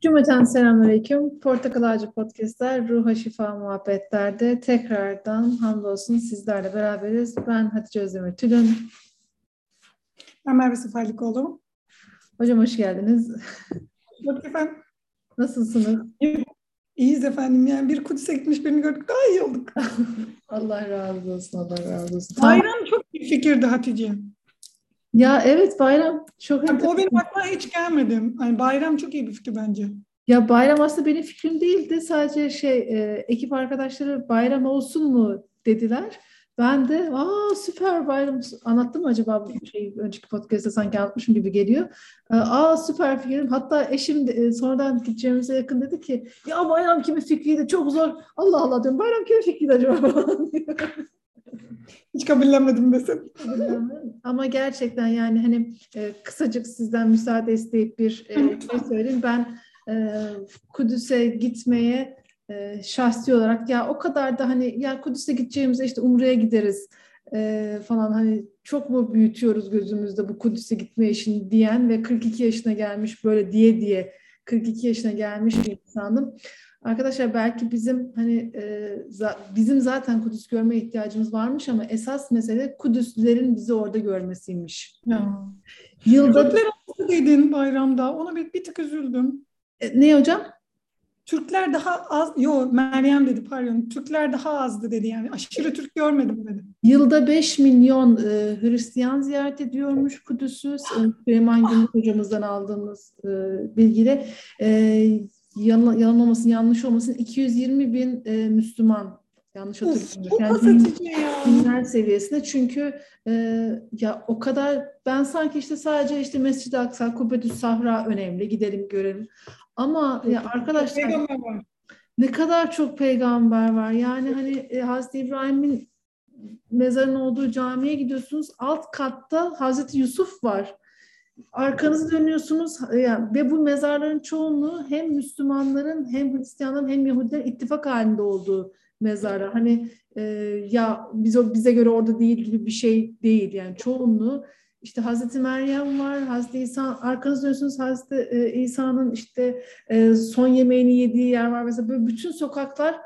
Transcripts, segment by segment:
Cümleten selamünaleyküm. Portakal Ağacı Podcast'ler, Ruha Şifa Muhabbetler'de tekrardan hamdolsun sizlerle beraberiz. Ben Hatice Özdemir Tülün. Ben Merve Seferlikoğlu. Hocam hoş geldiniz. Hoş efendim. Nasılsınız? İyiyiz efendim. Yani bir Kudüs'e gitmiş birini gördük daha iyi olduk. Allah razı olsun, Allah razı olsun. Bayram çok iyi fikirdi Hatice. Ya evet bayram çok Yani o benim aklıma hiç gelmedi. Yani bayram çok iyi bir fikir bence. Ya bayram aslında benim fikrim değildi. Sadece şey e, ekip arkadaşları bayram olsun mu dediler. Ben de aa süper bayram anlattım mı acaba bu şey önceki podcast'ta sanki anlatmışım gibi geliyor. E, aa süper fikrim. Hatta eşim de, e, sonradan gideceğimize yakın dedi ki ya bayram kimin fikriydi çok zor. Allah Allah diyorum bayram kimin fikriydi acaba? Hiç kabullenmedim desem. Ama gerçekten yani hani e, kısacık sizden müsaade isteyip bir e, şey söyleyeyim. Ben e, Kudüs'e gitmeye e, şahsi olarak ya o kadar da hani ya Kudüs'e gideceğimizde işte Umre'ye gideriz e, falan hani çok mu büyütüyoruz gözümüzde bu Kudüs'e gitme işini diyen ve 42 yaşına gelmiş böyle diye diye 42 yaşına gelmiş bir insandım. Arkadaşlar belki bizim hani e, za, bizim zaten Kudüs görme ihtiyacımız varmış ama esas mesele Kudüslerin bizi orada görmesiymiş. Ya. Yılda Türkler azdı dedin bayramda. Ona bir, bir tık üzüldüm. E, ne hocam? Türkler daha az, yo Meryem dedi pardon. Türkler daha azdı dedi yani. Aşırı Türk görmedim dedi. Yılda 5 milyon e, Hristiyan ziyaret ediyormuş Kudüs'ü. Süleyman Gümrük hocamızdan aldığımız e, bilgiyle. E, yan, yanılmamasın, yanlış olmasın 220 bin e, Müslüman yanlış hatırlamıyorum. Yani din, dinler seviyesinde çünkü e, ya o kadar ben sanki işte sadece işte Mescid-i Aksa, Kubbetü Sahra önemli gidelim görelim. Ama ya arkadaşlar ne kadar çok peygamber var. Yani hani e, Hazreti İbrahim'in mezarının olduğu camiye gidiyorsunuz. Alt katta Hazreti Yusuf var arkanızı dönüyorsunuz. Yani, ve bu mezarların çoğunluğu hem Müslümanların hem Hristiyanların hem Yahudilerin ittifak halinde olduğu mezarlar. Hani e, ya biz o bize göre orada değil gibi bir şey değil. Yani çoğunluğu işte Hazreti Meryem var, Hazreti İsa, arkanızı dönüyorsunuz Hazreti e, İsa'nın işte e, son yemeğini yediği yer var. Mesela böyle bütün sokaklar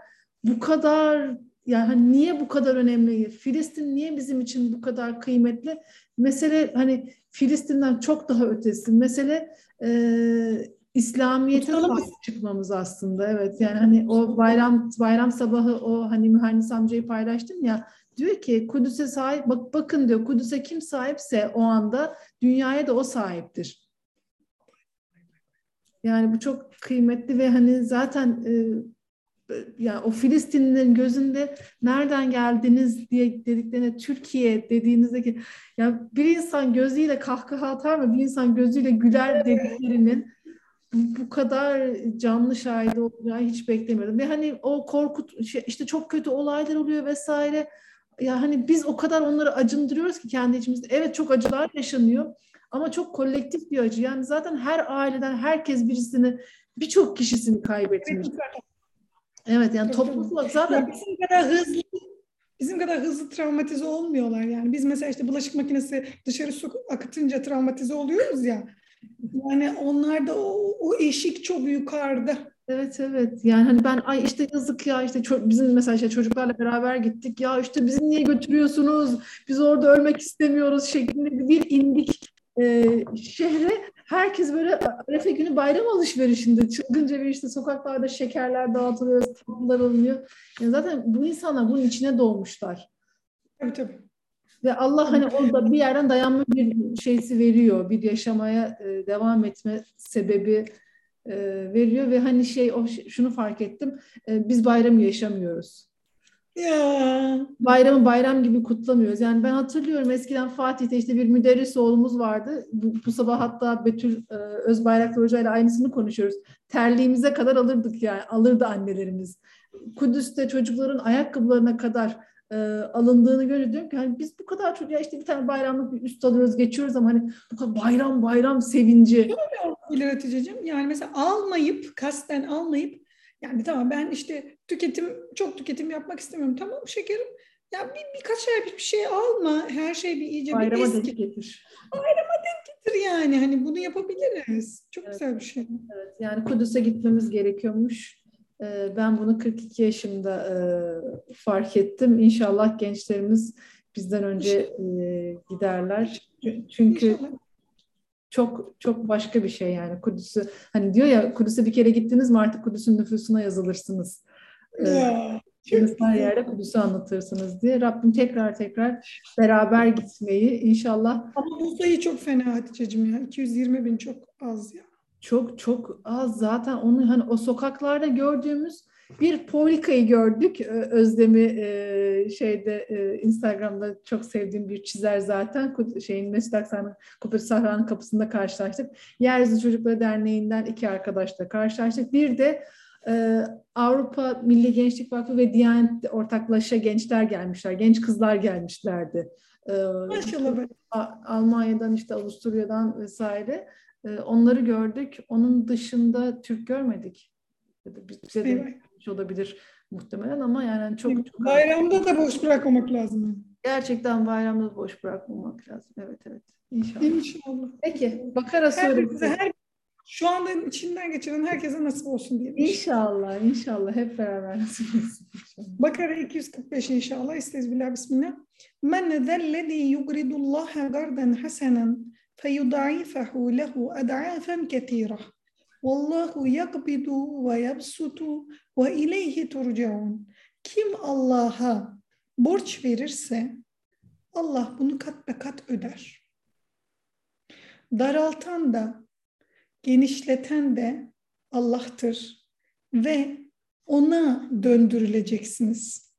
bu kadar yani hani niye bu kadar önemli? Filistin niye bizim için bu kadar kıymetli? Mesele hani Filistin'den çok daha ötesi. Mesele e, İslamiyet'e sahip çıkmamız aslında. Evet yani hani o bayram bayram sabahı o hani mühendis amcayı paylaştım ya diyor ki Kudüs'e sahip bak bakın diyor Kudüs'e kim sahipse o anda dünyaya da o sahiptir. Yani bu çok kıymetli ve hani zaten e, yani o Filistinlilerin gözünde nereden geldiniz diye dediklerine Türkiye dediğinizdeki ya bir insan gözüyle kahkaha atar mı bir insan gözüyle güler dediklerinin bu kadar canlı şahidi olacağı hiç beklemiyordum. Ve hani o korkut şey, işte çok kötü olaylar oluyor vesaire. Ya hani biz o kadar onları acındırıyoruz ki kendi içimizde. Evet çok acılar yaşanıyor ama çok kolektif bir acı. Yani zaten her aileden herkes birisini birçok kişisini kaybetmiş. Evet yani topluluk zaten ya bizim kadar hızlı bizim kadar hızlı travmatize olmuyorlar yani. Biz mesela işte bulaşık makinesi dışarı su akıtınca travmatize oluyoruz ya. Yani onlar da o, o eşik çok yukarıda. Evet evet yani hani ben ay işte yazık ya işte bizim mesela işte çocuklarla beraber gittik ya işte bizi niye götürüyorsunuz biz orada ölmek istemiyoruz şeklinde bir indik e, şehre herkes böyle Arefe günü bayram alışverişinde çılgınca bir işte sokaklarda şekerler dağıtılıyor, tatlılar alınıyor. Yani zaten bu insanlar bunun içine doğmuşlar. Tabii tabii. Ve Allah hani orada bir yerden dayanma bir şeysi veriyor. Bir yaşamaya e, devam etme sebebi e, veriyor ve hani şey o şunu fark ettim. E, biz bayramı yaşamıyoruz. Ya. Bayramı bayram gibi kutlamıyoruz. Yani ben hatırlıyorum eskiden Fatih'te işte bir müderris oğlumuz vardı. Bu, bu sabah hatta Betül e, Özbayraktar Hoca ile aynısını konuşuyoruz. Terliğimize kadar alırdık yani. Alırdı annelerimiz. Kudüs'te çocukların ayakkabılarına kadar e, alındığını görüyorum. Diyorum ki hani biz bu kadar çocuğa işte bir tane bayramlık bir üst alıyoruz geçiyoruz ama hani bu kadar bayram bayram sevinci. İleri Hatice'cim yani mesela almayıp kasten almayıp yani tamam ben işte tüketim çok tüketim yapmak istemiyorum. Tamam şekerim. Ya bir, birkaç ay bir şey alma. Her şey bir iyice Bayrama bir eski. getir. Bayrama denk getir yani. Hani bunu yapabiliriz. Çok evet. güzel bir şey. Evet, yani Kudüs'e gitmemiz gerekiyormuş. Ee, ben bunu 42 yaşımda e, fark ettim. İnşallah gençlerimiz bizden önce e, giderler. Çünkü İnşallah. çok çok başka bir şey yani Kudüs'ü. Hani diyor ya Kudüs'e bir kere gittiniz mi artık Kudüs'ün nüfusuna yazılırsınız. Ee, her yerde Kudüs'ü anlatırsınız diye. Rabbim tekrar tekrar beraber gitmeyi inşallah. Ama bu sayı çok fena Hatice'cim ya. 220 bin çok az ya. Çok çok az zaten onu hani o sokaklarda gördüğümüz bir Polika'yı gördük. Özlem'i e, şeyde e, Instagram'da çok sevdiğim bir çizer zaten. Şeyin Mesut Aksan'ın Sahra'nın kapısında karşılaştık. Yeryüzü Çocukları Derneği'nden iki arkadaşla karşılaştık. Bir de e, Avrupa Milli Gençlik Vakfı ve Diyanet ortaklaşa gençler gelmişler. Genç kızlar gelmişlerdi. Maşallah. Almanya'dan işte Avusturya'dan vesaire. onları gördük. Onun dışında Türk görmedik. Bize de evet. olabilir muhtemelen ama yani çok çok bayramda da boş bırakmamak lazım. Gerçekten bayramda da boş bırakmamak lazım. Evet evet. İnşallah. İnşallah. Peki Bakara suresi. Her, şu anda içinden geçiren herkese nasip olsun diye. İnşallah, inşallah hep beraber nasip olsun. Bakara 245 inşallah. Estağfirullah, bismillah. Men zellezî yugridullâhe garden hasenen feyudâifehu lehu ed'âfen ketîrah. Vallahu yakbidu ve yabsutu ve ileyhi turcaun. Kim Allah'a borç verirse Allah bunu kat be kat öder. Daraltan da genişleten de Allah'tır ve ona döndürüleceksiniz.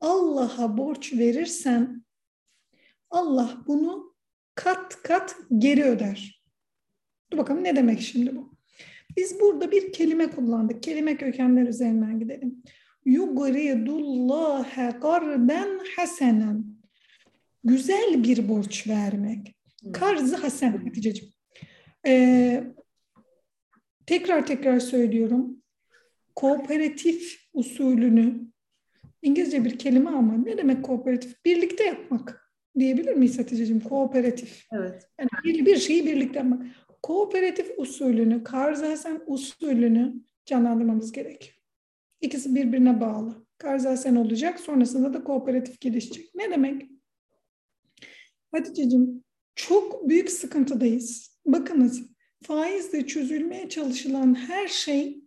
Allah'a borç verirsen Allah bunu kat kat geri öder. Dur bakalım ne demek şimdi bu? Biz burada bir kelime kullandık. Kelime kökenler üzerinden gidelim. Yugridullaha garden hasenen. Güzel bir borç vermek. Karzı hasen Hatice'ciğim. Ee, tekrar tekrar söylüyorum. Kooperatif usulünü İngilizce bir kelime ama ne demek kooperatif? Birlikte yapmak diyebilir miyiz Hatice'ciğim? Kooperatif. Evet. Yani bir, bir şeyi birlikte yapmak. Kooperatif usulünü, Karzasen usulünü canlandırmamız gerekiyor. İkisi birbirine bağlı. Karzasen olacak, sonrasında da kooperatif gelişecek. Ne demek? Hatice'ciğim çok büyük sıkıntıdayız. Bakınız faizle çözülmeye çalışılan her şey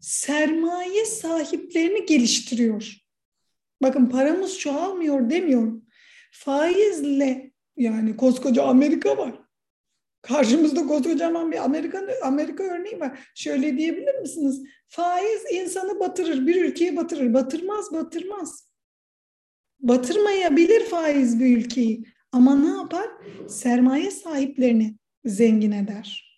sermaye sahiplerini geliştiriyor. Bakın paramız çoğalmıyor demiyorum. Faizle yani koskoca Amerika var. Karşımızda koskocaman bir Amerika, Amerika örneği var. Şöyle diyebilir misiniz? Faiz insanı batırır, bir ülkeyi batırır. Batırmaz, batırmaz. Batırmayabilir faiz bir ülkeyi. Ama ne yapar? Sermaye sahiplerini zengin eder.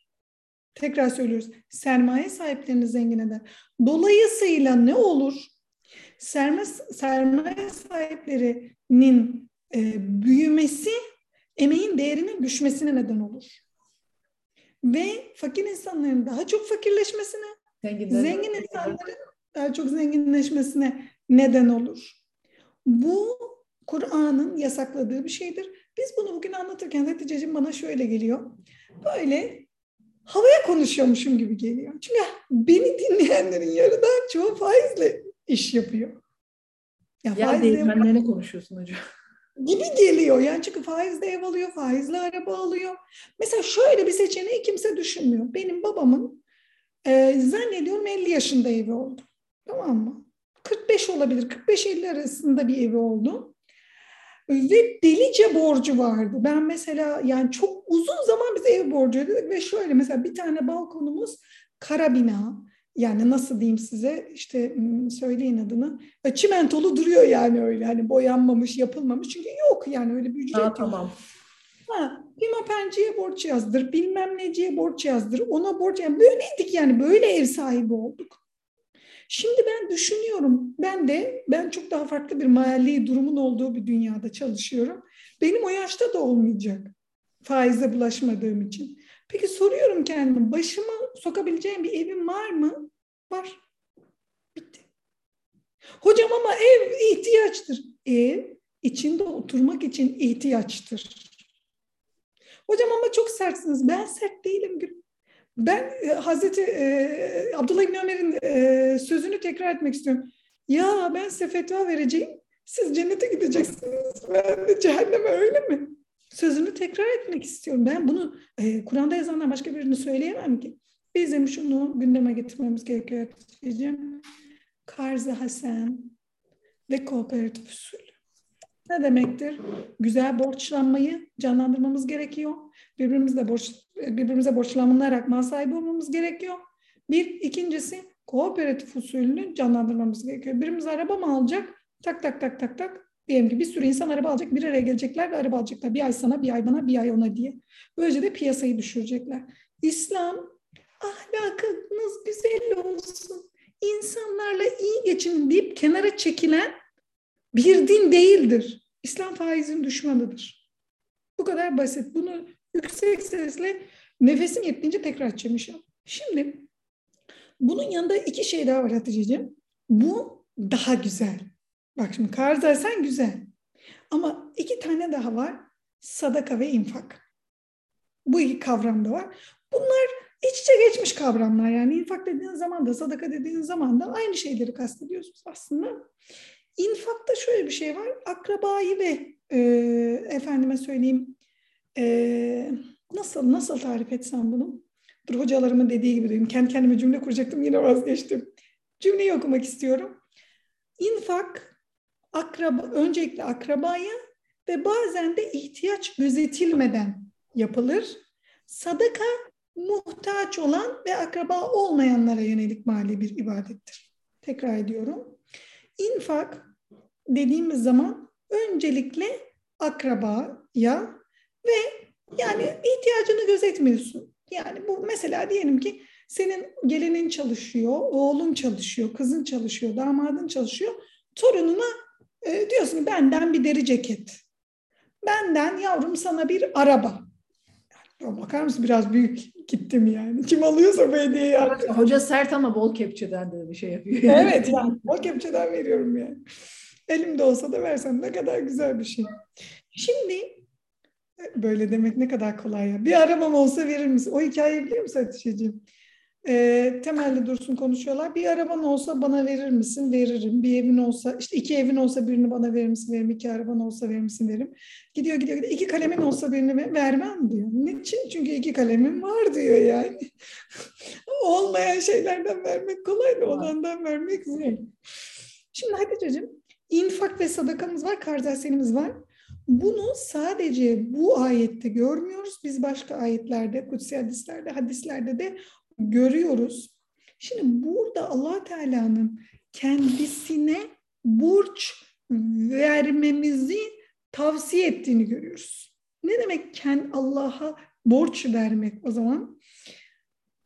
Tekrar söylüyoruz. Sermaye sahiplerini zengin eder. Dolayısıyla ne olur? Sermaye, sermaye sahiplerinin e, büyümesi emeğin değerinin düşmesine neden olur. Ve fakir insanların daha çok fakirleşmesine, Zenginler zengin insanların daha çok zenginleşmesine neden olur. Bu Kur'an'ın yasakladığı bir şeydir. Biz bunu bugün anlatırken Hatice'cim bana şöyle geliyor. Böyle havaya konuşuyormuşum gibi geliyor. Çünkü beni dinleyenlerin yarıdan çoğu faizle iş yapıyor. Ya, ya faizle konuşuyorsun hocam. Gibi geliyor. Yani çünkü faizle ev alıyor, faizle araba alıyor. Mesela şöyle bir seçeneği kimse düşünmüyor. Benim babamın e, zannediyorum 50 yaşında evi oldu. Tamam mı? 45 olabilir. 45-50 arasında bir evi oldu. Ve delice borcu vardı. Ben mesela yani çok uzun zaman biz ev borcu ödedik ve şöyle mesela bir tane balkonumuz kara bina. Yani nasıl diyeyim size işte söyleyin adını. Çimentolu duruyor yani öyle hani boyanmamış yapılmamış çünkü yok yani öyle bir ücret yok. Tamam. Ha, pimapenciye borç yazdır, bilmem neciye borç yazdır, ona borç yani böyleydik yani böyle ev sahibi olduk. Şimdi ben düşünüyorum. Ben de ben çok daha farklı bir mali durumun olduğu bir dünyada çalışıyorum. Benim o yaşta da olmayacak. Faize bulaşmadığım için. Peki soruyorum kendime başımı sokabileceğim bir evim var mı? Var. Bitti. Hocam ama ev ihtiyaçtır. ev içinde oturmak için ihtiyaçtır. Hocam ama çok sertsiniz. Ben sert değilim. Ben e, Hazreti e, Abdullah İbni Ömer'in e, sözünü tekrar etmek istiyorum. Ya ben size fetva vereceğim. Siz cennete gideceksiniz. Ben de cehenneme öyle mi? Sözünü tekrar etmek istiyorum. Ben bunu e, Kur'an'da yazanlar başka birini söyleyemem ki. Bizim şunu gündeme getirmemiz gerekiyor. Karz-ı Hasen ve kooperatif usulü. Ne demektir? Güzel borçlanmayı canlandırmamız gerekiyor. Birbirimizle borç, birbirimize borçlanarak mal sahibi olmamız gerekiyor. Bir, ikincisi kooperatif usulünü canlandırmamız gerekiyor. Birimiz araba mı alacak? Tak tak tak tak tak. Diyelim ki bir sürü insan araba alacak, bir araya gelecekler ve araba alacaklar. Bir ay sana, bir ay bana, bir ay ona diye. Böylece de piyasayı düşürecekler. İslam ahlakınız güzel olsun, insanlarla iyi geçin deyip kenara çekilen bir din değildir. İslam faizin düşmanıdır. Bu kadar basit. Bunu yüksek sesle nefesim yettiğince tekrar edeceğim Şimdi bunun yanında iki şey daha var Hatice'ciğim. Bu daha güzel. Bak şimdi karzaysan güzel. Ama iki tane daha var. Sadaka ve infak. Bu iki kavram da var. Bunlar iç içe geçmiş kavramlar. Yani infak dediğin zaman da sadaka dediğin zaman da aynı şeyleri kastediyorsunuz aslında. İnfakta şöyle bir şey var. Akrabayı ve e, efendime söyleyeyim e, nasıl nasıl tarif etsem bunu? Dur hocalarımın dediği gibi diyeyim. Kendi kendime cümle kuracaktım yine vazgeçtim. Cümleyi okumak istiyorum. İnfak akraba, öncelikle akrabaya ve bazen de ihtiyaç gözetilmeden yapılır. Sadaka muhtaç olan ve akraba olmayanlara yönelik mali bir ibadettir. Tekrar ediyorum. İnfak dediğimiz zaman öncelikle akrabaya ve yani ihtiyacını gözetmiyorsun. Yani bu mesela diyelim ki senin gelinin çalışıyor, oğlun çalışıyor, kızın çalışıyor, damadın çalışıyor. Torununa e, diyorsun ki benden bir deri ceket. Benden yavrum sana bir araba. Ya bakar mısın biraz büyük gittim yani. Kim alıyorsa bu hediyeyi artık. Hoca sert ama bol kepçeden de bir şey yapıyor. evet yani bol kepçeden veriyorum yani. Elimde olsa da versem ne kadar güzel bir şey. Şimdi böyle demek ne kadar kolay ya. Bir arabam olsa verir misin? O hikayeyi biliyor musun Hatice'ciğim? E, temelli dursun konuşuyorlar. Bir araban olsa bana verir misin? Veririm. Bir evin olsa, işte iki evin olsa birini bana verir misin? Veririm. İki araban olsa verir misin? Veririm. Gidiyor gidiyor gidiyor. İki kalemin olsa birini vermem diyor. Niçin? Çünkü iki kalemim var diyor yani. Olmayan şeylerden vermek kolay da olandan vermek zor. Şimdi Hatice'ciğim infak ve sadakamız var, kardeşlerimiz var. Bunu sadece bu ayette görmüyoruz. Biz başka ayetlerde, kutsi hadislerde, hadislerde de görüyoruz. Şimdi burada allah Teala'nın kendisine borç vermemizi tavsiye ettiğini görüyoruz. Ne demek Allah'a borç vermek o zaman?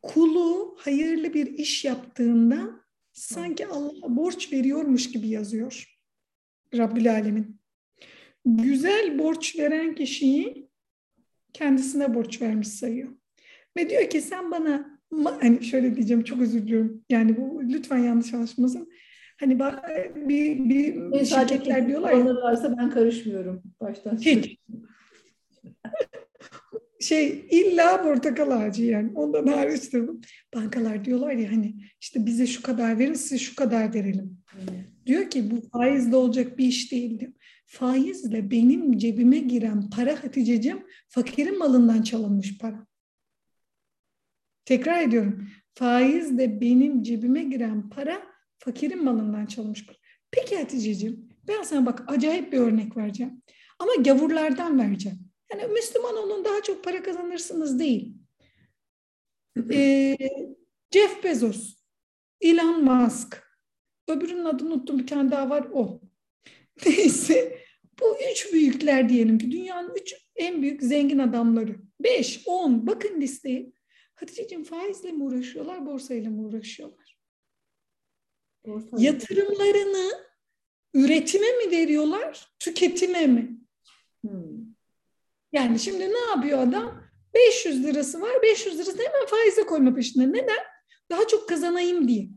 Kulu hayırlı bir iş yaptığında sanki Allah'a borç veriyormuş gibi yazıyor Rabbül Alemin. Güzel borç veren kişiyi kendisine borç vermiş sayıyor. Ve diyor ki sen bana hani şöyle diyeceğim çok özür diliyorum. Yani bu lütfen yanlış anlaşılmasın. Hani bir, bir, bir şirketler diyorlar ya. varsa ben karışmıyorum baştan. Hiç. şey illa portakal ağacı yani ondan hariç bankalar diyorlar ya hani işte bize şu kadar verin size şu kadar verelim. Hmm. Diyor ki bu faizle olacak bir iş değil diyor. Faizle benim cebime giren para Hatice'cim fakirin malından çalınmış para. Tekrar ediyorum. Faizle benim cebime giren para fakirin malından çalınmış para. Peki Hatice'ciğim ben sana bak acayip bir örnek vereceğim. Ama gavurlardan vereceğim. Yani Müslüman olun daha çok para kazanırsınız değil. Ee, Jeff Bezos, Elon Musk, öbürünün adını unuttum bir tane daha var o. Neyse bu üç büyükler diyelim ki dünyanın üç en büyük zengin adamları. Beş, on bakın listeyi. Hatice'cim faizle mi uğraşıyorlar, borsayla mı uğraşıyorlar? Borsa Yatırımlarını üretime mi veriyorlar, tüketime mi? Hmm. Yani şimdi ne yapıyor adam? 500 lirası var, 500 lirasını hemen faize koyma peşinde. Neden? Daha çok kazanayım diye.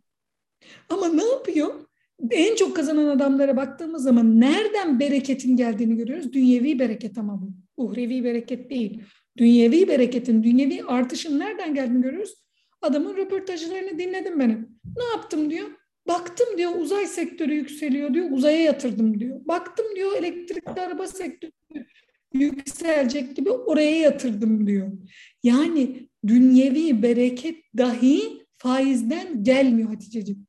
Ama ne yapıyor? En çok kazanan adamlara baktığımız zaman nereden bereketin geldiğini görüyoruz. Dünyevi bereket ama bu. Uhrevi bereket değil. Dünyevi bereketin, dünyevi artışın nereden geldiğini görüyoruz. Adamın röportajlarını dinledim benim. Ne yaptım diyor. Baktım diyor uzay sektörü yükseliyor diyor. Uzaya yatırdım diyor. Baktım diyor elektrikli araba sektörü yükselecek gibi oraya yatırdım diyor. Yani dünyevi bereket dahi faizden gelmiyor Hatice'ciğim.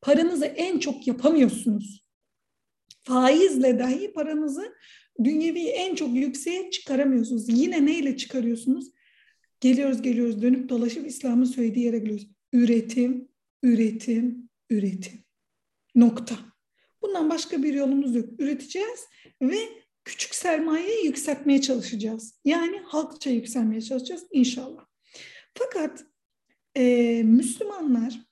Paranızı en çok yapamıyorsunuz. Faizle dahi paranızı dünyevi en çok yükseğe çıkaramıyorsunuz. Yine neyle çıkarıyorsunuz? Geliyoruz geliyoruz dönüp dolaşıp İslam'ın söylediği yere geliyoruz. Üretim, üretim, üretim. Nokta. Bundan başka bir yolumuz yok. Üreteceğiz ve küçük sermayeyi yükseltmeye çalışacağız. Yani halkça yükselmeye çalışacağız inşallah. Fakat e, Müslümanlar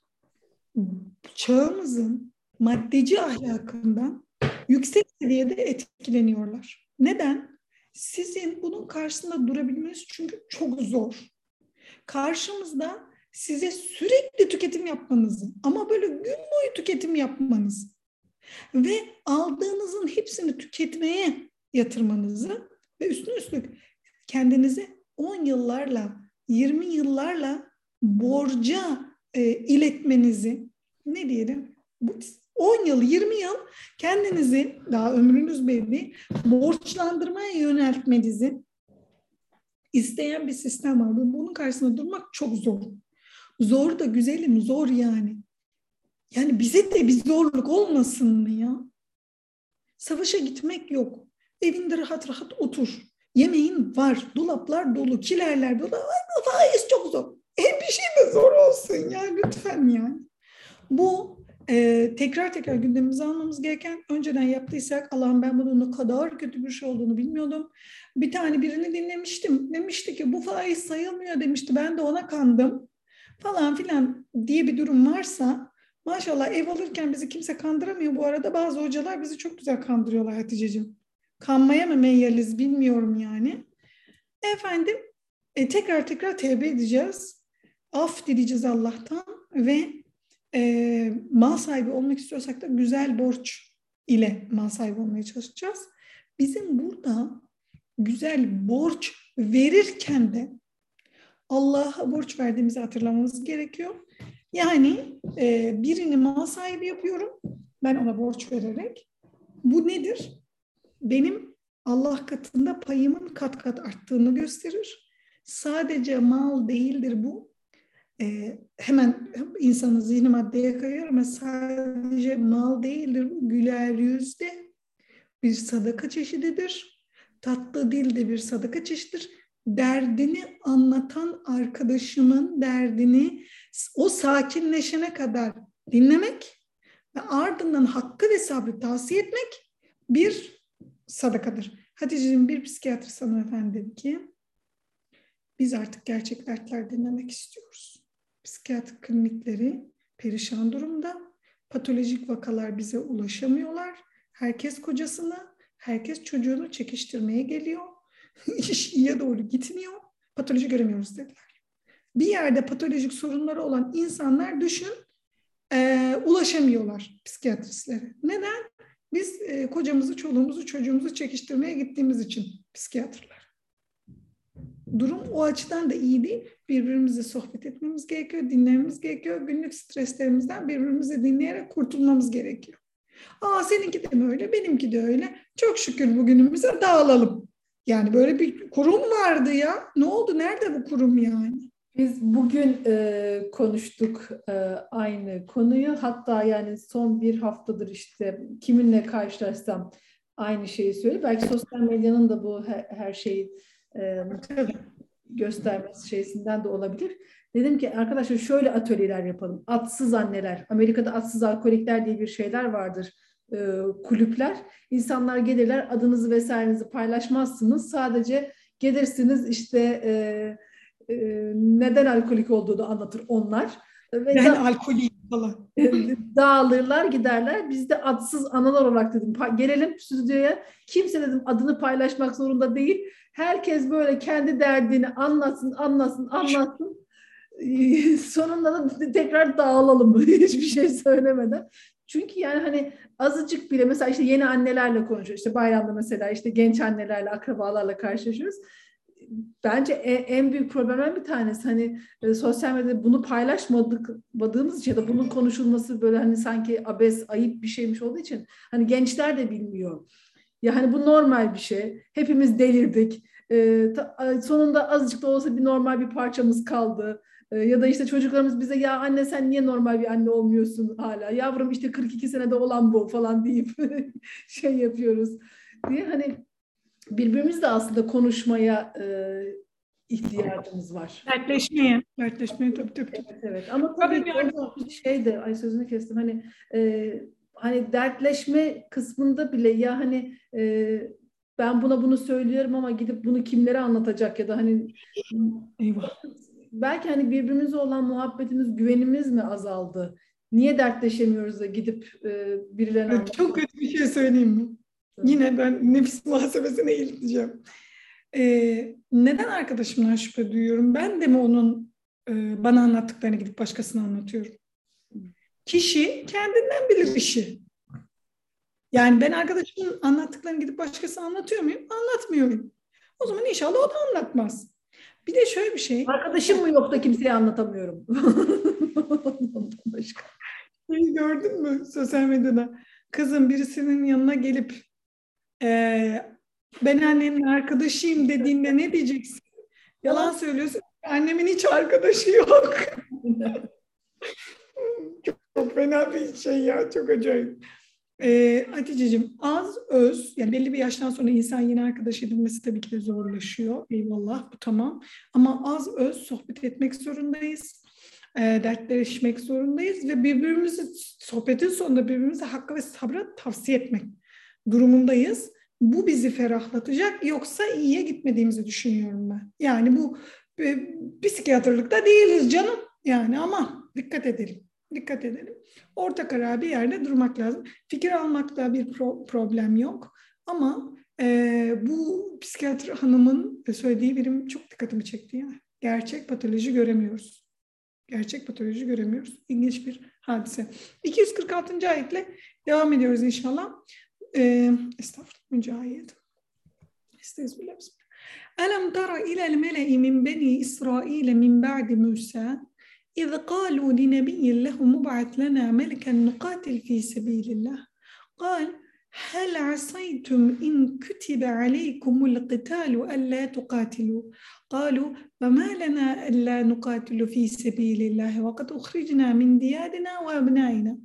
çağımızın maddeci ahlakından yüksek seviyede etkileniyorlar. Neden? Sizin bunun karşısında durabilmeniz çünkü çok zor. Karşımızda size sürekli tüketim yapmanızı ama böyle gün boyu tüketim yapmanızı ve aldığınızın hepsini tüketmeye yatırmanızı ve üstüne üstlük kendinizi 10 yıllarla 20 yıllarla borca e, iletmenizi ne diyelim bu 10 yıl 20 yıl kendinizi daha ömrünüz belli borçlandırmaya yöneltmenizi isteyen bir sistem var. Bunun karşısında durmak çok zor. Zor da güzelim zor yani. Yani bize de bir zorluk olmasın mı ya? Savaşa gitmek yok. Evinde rahat rahat otur. Yemeğin var, dolaplar dolu, kilerler dolu. Ay, faiz çok zor. E bir şey de zor olsun ya lütfen yani. Bu e, tekrar tekrar gündemimize almamız gereken önceden yaptıysak Allah'ım ben bunun ne kadar kötü bir şey olduğunu bilmiyordum. Bir tane birini dinlemiştim. Demişti ki bu faiz sayılmıyor demişti. Ben de ona kandım falan filan diye bir durum varsa maşallah ev alırken bizi kimse kandıramıyor. Bu arada bazı hocalar bizi çok güzel kandırıyorlar Hatice'ciğim. Kanmaya mı meyyaliz bilmiyorum yani. Efendim e, tekrar tekrar tevbe edeceğiz. Af dileyeceğiz Allah'tan ve e, mal sahibi olmak istiyorsak da güzel borç ile mal sahibi olmaya çalışacağız. Bizim burada güzel borç verirken de Allah'a borç verdiğimizi hatırlamamız gerekiyor. Yani e, birini mal sahibi yapıyorum ben ona borç vererek. Bu nedir? Benim Allah katında payımın kat kat arttığını gösterir. Sadece mal değildir bu. Ee, hemen insanın zihni maddeye kayıyor ama sadece mal değildir. Güler yüzde bir sadaka çeşididir. Tatlı dilde bir sadaka çeşididir. Derdini anlatan arkadaşımın derdini o sakinleşene kadar dinlemek ve ardından hakkı ve sabrı tavsiye etmek bir sadakadır. Hatice'cim bir psikiyatr sana efendim ki biz artık gerçek dertler dinlemek istiyoruz. Psikiyatri klinikleri perişan durumda. Patolojik vakalar bize ulaşamıyorlar. Herkes kocasını, herkes çocuğunu çekiştirmeye geliyor. İş iyiye doğru gitmiyor. Patoloji göremiyoruz dediler. Bir yerde patolojik sorunları olan insanlar düşün e, ulaşamıyorlar psikiyatristlere. Neden? Biz e, kocamızı, çoluğumuzu, çocuğumuzu çekiştirmeye gittiğimiz için psikiyatrlar. Durum o açıdan da iyi değil. Birbirimizle sohbet etmemiz gerekiyor, dinlememiz gerekiyor. Günlük streslerimizden birbirimizi dinleyerek kurtulmamız gerekiyor. Aa seninki de mi öyle, benimki de öyle. Çok şükür bugünümüze dağılalım. Yani böyle bir kurum vardı ya. Ne oldu? Nerede bu kurum yani? Biz bugün e, konuştuk e, aynı konuyu. Hatta yani son bir haftadır işte kiminle karşılaşsam aynı şeyi söylüyor. Belki sosyal medyanın da bu her, her şeyi e, göstermesi şeysinden de olabilir. Dedim ki arkadaşlar şöyle atölyeler yapalım. Atsız anneler. Amerika'da atsız alkolikler diye bir şeyler vardır. E, kulüpler. İnsanlar gelirler adınızı vesairenizi paylaşmazsınız. Sadece gelirsiniz işte e, e, neden alkolik olduğunu anlatır onlar. Ve ben da, alkolik falan. dağılırlar giderler. Biz de adsız analar olarak dedim gelelim stüdyoya. Kimse dedim adını paylaşmak zorunda değil. Herkes böyle kendi derdini anlatsın, anlatsın, anlatsın. Sonunda da tekrar dağılalım hiçbir şey söylemeden. Çünkü yani hani azıcık bile mesela işte yeni annelerle konuşuyoruz. İşte bayramda mesela işte genç annelerle, akrabalarla karşılaşıyoruz. Bence en büyük problemden bir tanesi hani e, sosyal medyada bunu paylaşmadık madığımız için ya da bunun konuşulması böyle hani sanki abes, ayıp bir şeymiş olduğu için hani gençler de bilmiyor. Ya hani bu normal bir şey. Hepimiz delirdik. Ee, ta, sonunda azıcık da olsa bir normal bir parçamız kaldı. Ee, ya da işte çocuklarımız bize ya anne sen niye normal bir anne olmuyorsun hala? Yavrum işte 42 senede olan bu falan deyip şey yapıyoruz diye hani birbirimizle aslında konuşmaya e, ihtiyacımız var. Dertleşmeye. Dertleşmeye tabii tabii. Evet, evet. Ama tabii, tabii şey de ay sözünü kestim hani e, hani dertleşme kısmında bile ya hani e, ben buna bunu söylüyorum ama gidip bunu kimlere anlatacak ya da hani Eyvah. belki hani birbirimize olan muhabbetimiz, güvenimiz mi azaldı? Niye dertleşemiyoruz da gidip e, birilerine evet, Çok kötü bir şey söyleyeyim mi? Yine ben nefis muhasebesine eğileceğim. Ee, neden arkadaşımdan şüphe duyuyorum? Ben de mi onun e, bana anlattıklarını gidip başkasına anlatıyorum? Kişi kendinden bilir işi. Yani ben arkadaşımın anlattıklarını gidip başkasına anlatıyor muyum? Anlatmıyorum. O zaman inşallah o da anlatmaz. Bir de şöyle bir şey. Arkadaşım mı yoksa kimseye anlatamıyorum. Başka. Gördün mü sosyal medyada? Kızım birisinin yanına gelip e, ben annemin arkadaşıyım dediğinde ne diyeceksin? Yalan söylüyorsun. Annemin hiç arkadaşı yok. çok fena bir şey ya. Çok acayip. E, Hatice'cim az öz, yani belli bir yaştan sonra insan yeni arkadaş edinmesi tabii ki de zorlaşıyor. Eyvallah bu tamam. Ama az öz sohbet etmek zorundayız. E, dertleşmek zorundayız ve birbirimizi sohbetin sonunda birbirimize hakkı ve sabra tavsiye etmek durumundayız. Bu bizi ferahlatacak yoksa iyiye gitmediğimizi düşünüyorum ben. Yani bu e, psikiyatrlıkta değiliz canım. Yani ama dikkat edelim. Dikkat edelim. Orta karar bir yerde durmak lazım. Fikir almakta bir pro- problem yok. Ama e, bu psikiyatr hanımın söylediği birim çok dikkatimi çekti. Yani. Gerçek patoloji göremiyoruz. Gerçek patoloji göremiyoruz. İlginç bir hadise. 246. ayetle devam ediyoruz inşallah. E, estağfurullah. Mücahit. Estağfirullah. Alam tara ilel mele'i min beni İsrail min ba'di Musa إذ قالوا لنبي له مبعث لنا ملكا نقاتل في سبيل الله قال هل عصيتم إن كتب عليكم القتال ألا تقاتلوا قالوا فما لنا ألا نقاتل في سبيل الله وقد أخرجنا من ديارنا وأبنائنا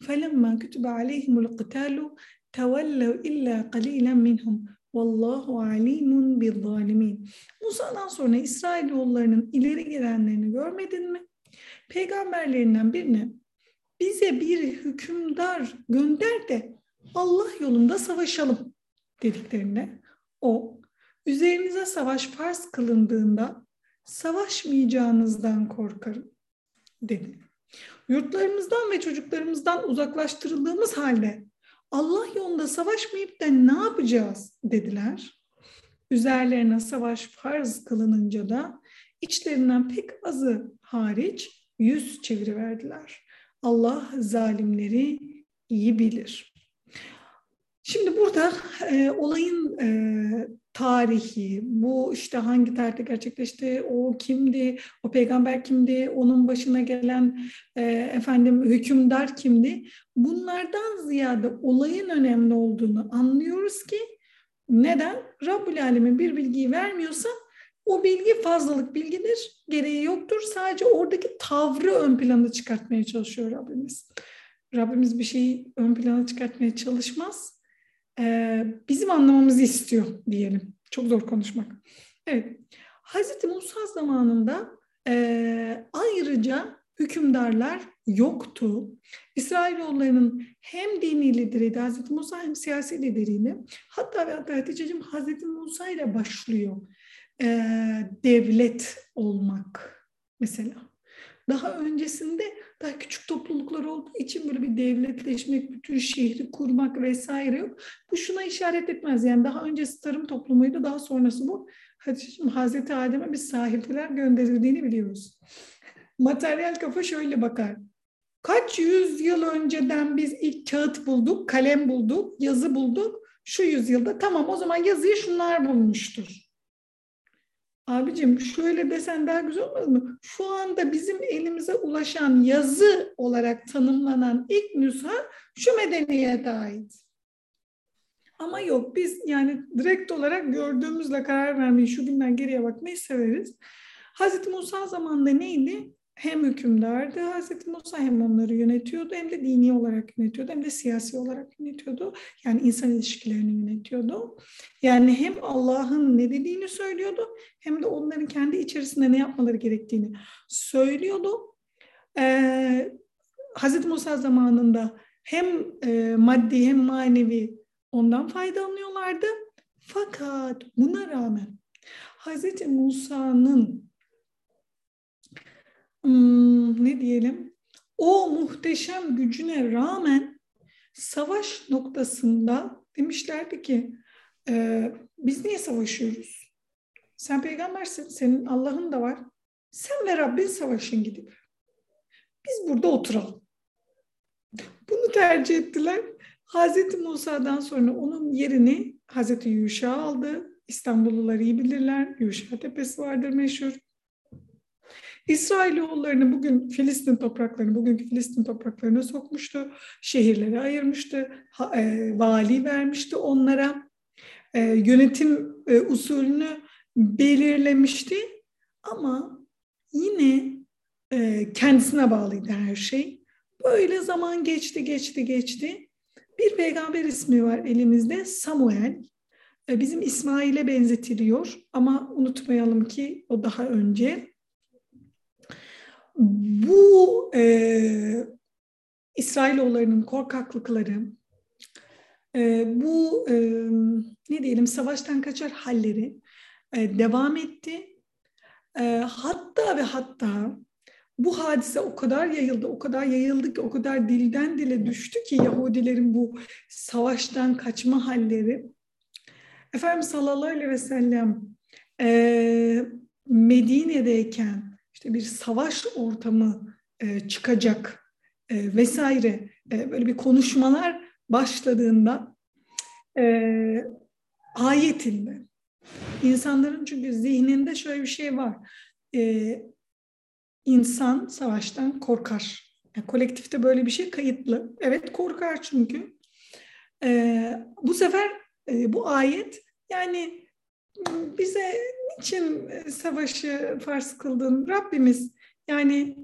فلما كتب عليهم القتال تولوا إلا قليلا منهم Vallahu alimun bil zalimin. Musa'dan sonra İsrailoğullarının ileri gelenlerini görmedin mi? peygamberlerinden birine bize bir hükümdar gönder de Allah yolunda savaşalım dediklerinde o üzerinize savaş farz kılındığında savaşmayacağınızdan korkarım dedi. Yurtlarımızdan ve çocuklarımızdan uzaklaştırıldığımız halde Allah yolunda savaşmayıp da ne yapacağız dediler. Üzerlerine savaş farz kılınınca da içlerinden pek azı hariç yüz çeviriverdiler. Allah zalimleri iyi bilir. Şimdi burada e, olayın e, tarihi, bu işte hangi tarihte gerçekleşti, o kimdi, o peygamber kimdi, onun başına gelen e, efendim hükümdar kimdi? Bunlardan ziyade olayın önemli olduğunu anlıyoruz ki neden? Rabbül Alemin bir bilgiyi vermiyorsa o bilgi fazlalık bilgidir, gereği yoktur. Sadece oradaki tavrı ön plana çıkartmaya çalışıyor Rabbimiz. Rabbimiz bir şeyi ön plana çıkartmaya çalışmaz. Ee, bizim anlamamızı istiyor diyelim. Çok zor konuşmak. Evet. Hazreti Musa zamanında e, ayrıca hükümdarlar yoktu. İsrailoğullarının hem dini lideriydi Hazreti Musa hem siyasi lideriydi. Hatta ve hatta Hatice'cim Hazreti Musa ile başlıyor e, devlet olmak mesela. Daha öncesinde daha küçük topluluklar olduğu için böyle bir devletleşmek, bütün şehri kurmak vesaire yok. Bu şuna işaret etmez. Yani daha öncesi tarım toplumuydu, daha sonrası bu. Hadi Hazreti Adem'e bir sahifeler gönderildiğini biliyoruz. Materyal kafa şöyle bakar. Kaç yüz yıl önceden biz ilk kağıt bulduk, kalem bulduk, yazı bulduk. Şu yüzyılda tamam o zaman yazıyı şunlar bulmuştur. Abicim şöyle desen daha güzel olmaz mı? Şu anda bizim elimize ulaşan yazı olarak tanımlanan ilk nüsha şu medeniyete ait. Ama yok biz yani direkt olarak gördüğümüzle karar vermeyi, şu günden geriye bakmayı severiz. Hazreti Musa zamanında neydi? Hem hükümdardı Hazreti Musa hem onları yönetiyordu hem de dini olarak yönetiyordu hem de siyasi olarak yönetiyordu. Yani insan ilişkilerini yönetiyordu. Yani hem Allah'ın ne dediğini söylüyordu hem de onların kendi içerisinde ne yapmaları gerektiğini söylüyordu. Ee, Hazreti Musa zamanında hem e, maddi hem manevi ondan faydalanıyorlardı. Fakat buna rağmen Hazreti Musa'nın hmm, ne diyelim o muhteşem gücüne rağmen savaş noktasında demişlerdi ki e, biz niye savaşıyoruz? Sen peygambersin, senin Allah'ın da var. Sen ve Rabbin savaşın gidip. Biz burada oturalım. Bunu tercih ettiler. Hazreti Musa'dan sonra onun yerini Hazreti Yuşa aldı. İstanbullular iyi bilirler. Yuşa Tepesi vardır meşhur. İsrailoğullarını bugün Filistin topraklarını, bugünkü Filistin topraklarına sokmuştu. Şehirleri ayırmıştı. Ha, e, vali vermişti onlara. E, yönetim e, usulünü belirlemişti. Ama yine e, kendisine bağlıydı her şey. Böyle zaman geçti, geçti, geçti. Bir peygamber ismi var elimizde Samuel. E, bizim İsmail'e benzetiliyor ama unutmayalım ki o daha önce. Bu e, İsrailoğullarının korkaklıkları, e, bu e, ne diyelim savaştan kaçar halleri e, devam etti. E, hatta ve hatta bu hadise o kadar yayıldı, o kadar yayıldı ki, o kadar dilden dile düştü ki Yahudilerin bu savaştan kaçma halleri. Efendimiz sallallahu aleyhi ve sellem e, Medine'deyken işte bir savaş ortamı e, çıkacak e, vesaire e, böyle bir konuşmalar başladığında e, ayet ilmi. İnsanların çünkü zihninde şöyle bir şey var. E, insan savaştan korkar. Yani kolektifte böyle bir şey kayıtlı. Evet korkar çünkü. E, bu sefer e, bu ayet yani bize niçin savaşı farz kıldın Rabbimiz? Yani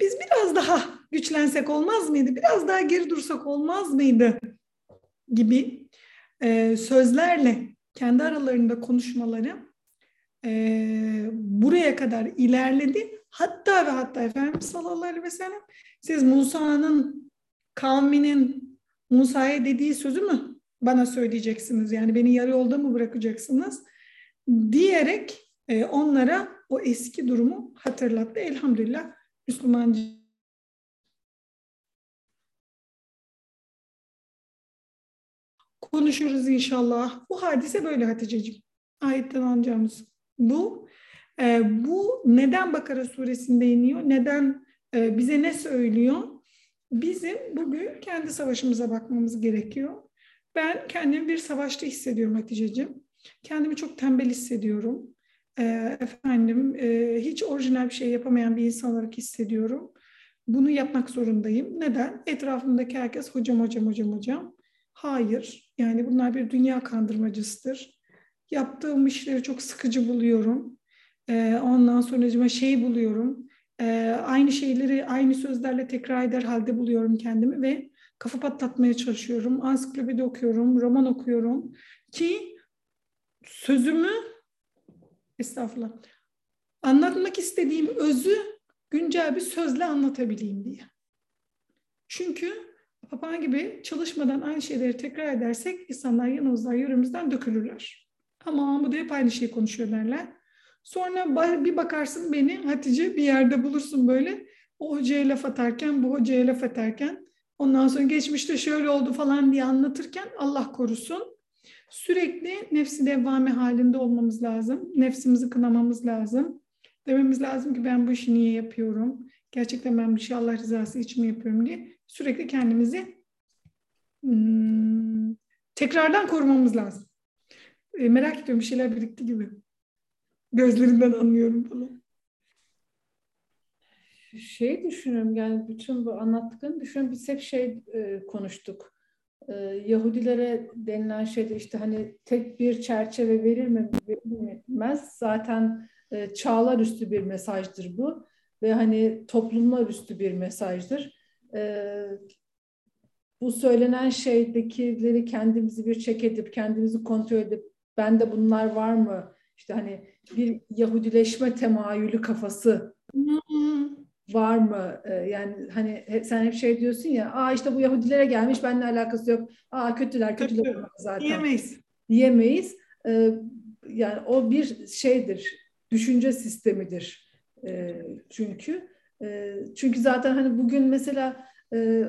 biz biraz daha güçlensek olmaz mıydı? Biraz daha geri dursak olmaz mıydı? Gibi e, sözlerle kendi aralarında konuşmaları e, buraya kadar ilerledi. Hatta ve hatta Efendimiz sallallahu aleyhi ve sellem siz Musa'nın kavminin Musa'ya dediği sözü mü bana söyleyeceksiniz? Yani beni yarı yolda mı bırakacaksınız? Diyerek e, onlara o eski durumu hatırlattı. Elhamdülillah Müslüman konuşuruz inşallah. Bu hadise böyle Hatice'ciğim. Ayetten anlayacağımız bu. E, bu neden Bakara suresinde iniyor? Neden e, bize ne söylüyor? Bizim bugün kendi savaşımıza bakmamız gerekiyor. Ben kendimi bir savaşta hissediyorum Hatice'ciğim. Kendimi çok tembel hissediyorum. E, efendim e, hiç orijinal bir şey yapamayan bir insan olarak hissediyorum. Bunu yapmak zorundayım. Neden? Etrafımdaki herkes hocam hocam hocam hocam. Hayır. Yani bunlar bir dünya kandırmacısıdır. Yaptığım işleri çok sıkıcı buluyorum. E, ondan sonra şey buluyorum. E, aynı şeyleri aynı sözlerle tekrar eder halde buluyorum kendimi ve kafa patlatmaya çalışıyorum. Ansiklopedi okuyorum, roman okuyorum ki sözümü estağfurullah anlatmak istediğim özü güncel bir sözle anlatabileyim diye. Çünkü papağan gibi çalışmadan aynı şeyleri tekrar edersek insanlar yanımızdan, yürümüzden dökülürler. Ama bu da hep aynı şeyi konuşuyor derler. Sonra bir bakarsın beni Hatice bir yerde bulursun böyle. O hocaya laf atarken, bu hocaya laf atarken ondan sonra geçmişte şöyle oldu falan diye anlatırken Allah korusun. Sürekli nefsi devame halinde olmamız lazım. Nefsimizi kınamamız lazım. Dememiz lazım ki ben bu işi niye yapıyorum? gerçekten ben bir şey Allah rızası için mi yapıyorum diye sürekli kendimizi hmm, tekrardan korumamız lazım. E, merak ediyorum bir şeyler birikti gibi. Gözlerinden anlıyorum falan. Şey düşünüyorum yani bütün bu anlattıklarını düşünüyorum. Biz hep şey e, konuştuk. E, Yahudilere denilen şeyde işte hani tek bir çerçeve verir mi verilmez. Zaten e, çağlar üstü bir mesajdır bu. Ve hani toplumlar üstü bir mesajdır. E, bu söylenen şeydekileri kendimizi bir çek edip kendimizi kontrol edip bende bunlar var mı? İşte hani bir Yahudileşme temayülü kafası var mı? Ee, yani hani sen hep şey diyorsun ya, aa işte bu Yahudilere gelmiş, benimle alakası yok. Aa kötüler, kötüler Kötü. zaten. Diyemeyiz. Diyemeyiz. Ee, yani o bir şeydir, düşünce sistemidir. Ee, çünkü e, çünkü zaten hani bugün mesela e,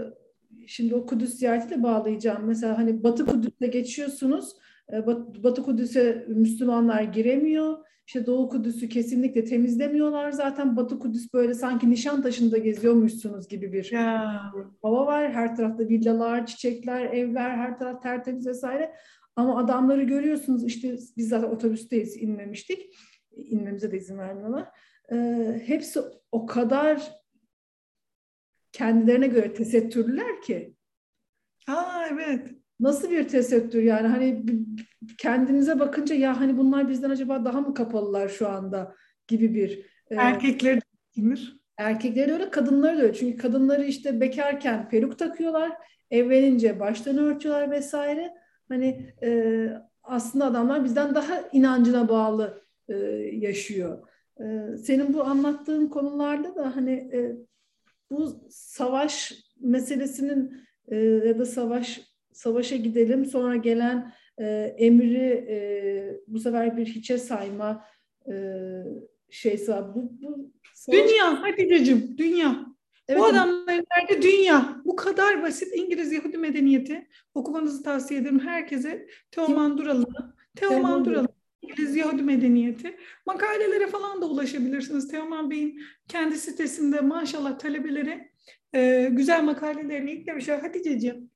şimdi o Kudüs ziyaretiyle bağlayacağım. Mesela hani Batı Kudüs'te geçiyorsunuz. E, Batı Kudüs'e Müslümanlar giremiyor. İşte Doğu Kudüs'ü kesinlikle temizlemiyorlar. Zaten Batı Kudüs böyle sanki nişan taşında geziyormuşsunuz gibi bir ya. hava var. Her tarafta villalar, çiçekler, evler, her taraf tertemiz vesaire. Ama adamları görüyorsunuz işte biz zaten otobüsteyiz inmemiştik. İnmemize de izin vermiyorlar. Ee, hepsi o kadar kendilerine göre tesettürlüler ki. Aa evet. Nasıl bir tesettür yani hani kendinize bakınca ya hani bunlar bizden acaba daha mı kapalılar şu anda gibi bir. E, Erkekleri de Erkekleri öyle, kadınları da öyle. Çünkü kadınları işte bekarken peruk takıyorlar, evlenince baştan örtüyorlar vesaire. Hani e, aslında adamlar bizden daha inancına bağlı e, yaşıyor. E, senin bu anlattığın konularda da hani e, bu savaş meselesinin e, ya da savaş savaşa gidelim sonra gelen e, emri e, bu sefer bir hiçe sayma e, şeysi var. Bu, bu savaş... Dünya Hatice'cim dünya. Evet, bu adamların nerede dünya. Bu kadar basit İngiliz Yahudi medeniyeti. Okumanızı tavsiye ederim herkese. Teoman Duralı. Teoman Duralı. İngiliz Yahudi medeniyeti. Makalelere falan da ulaşabilirsiniz. Teoman Bey'in kendi sitesinde maşallah talebelere e, güzel makalelerini eklemişler. Hatice'ciğim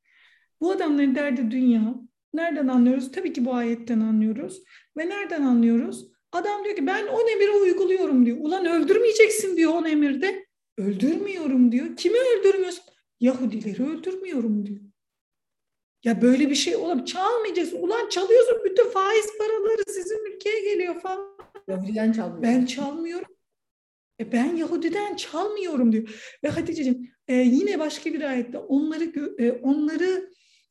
bu adamların derdi dünya. Nereden anlıyoruz? Tabii ki bu ayetten anlıyoruz. Ve nereden anlıyoruz? Adam diyor ki ben on emiri uyguluyorum diyor. Ulan öldürmeyeceksin diyor on emirde. Öldürmüyorum diyor. Kimi öldürmüyorsun? Yahudileri öldürmüyorum diyor. Ya böyle bir şey olabilir. Çalmayacaksın. Ulan çalıyorsun bütün faiz paraları sizin ülkeye geliyor falan. Yahudiden çalmıyor. Ben çalmıyorum. E ben Yahudiden çalmıyorum diyor. Ve Hatice'ciğim e, yine başka bir ayette onları e, onları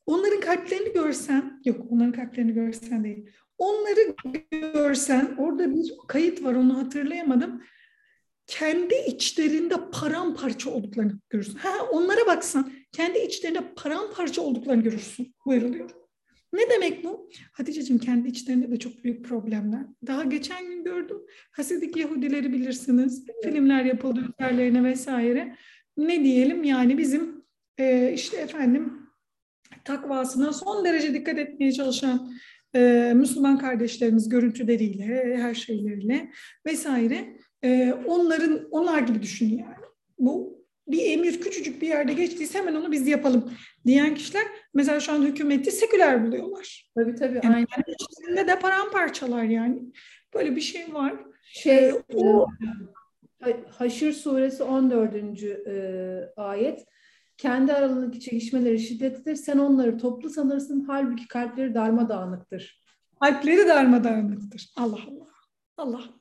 onların kalplerini görsen yok onların kalplerini görsen değil. Onları görsen orada bir kayıt var onu hatırlayamadım. Kendi içlerinde paramparça olduklarını görürsün. Ha onlara baksan kendi içlerinde paramparça olduklarını görürsün. Buyuruluyor. Ne demek bu? Hatice'cim kendi içlerinde de çok büyük problemler. Daha geçen gün gördüm. Hasidik Yahudileri bilirsiniz. Filmler yapıldı üzerlerine vesaire. Ne diyelim yani bizim e, işte efendim takvasına son derece dikkat etmeye çalışan e, Müslüman kardeşlerimiz görüntüleriyle, her şeyleriyle vesaire e, onların onlar gibi düşün yani. Bu bir emir küçücük bir yerde geçtiyse hemen onu biz yapalım diyen kişiler mesela şu an hükümeti seküler buluyorlar. Tabii tabii. Yani aynen. içinde de paramparçalar yani. Böyle bir şey var. Şey, ee, o... Haşr suresi 14. E, ayet. Kendi aralarındaki çekişmeleri şiddetlidir. Sen onları toplu sanırsın. Halbuki kalpleri darmadağınıktır. Kalpleri darmadağınıktır. Allah Allah. Allah Allah.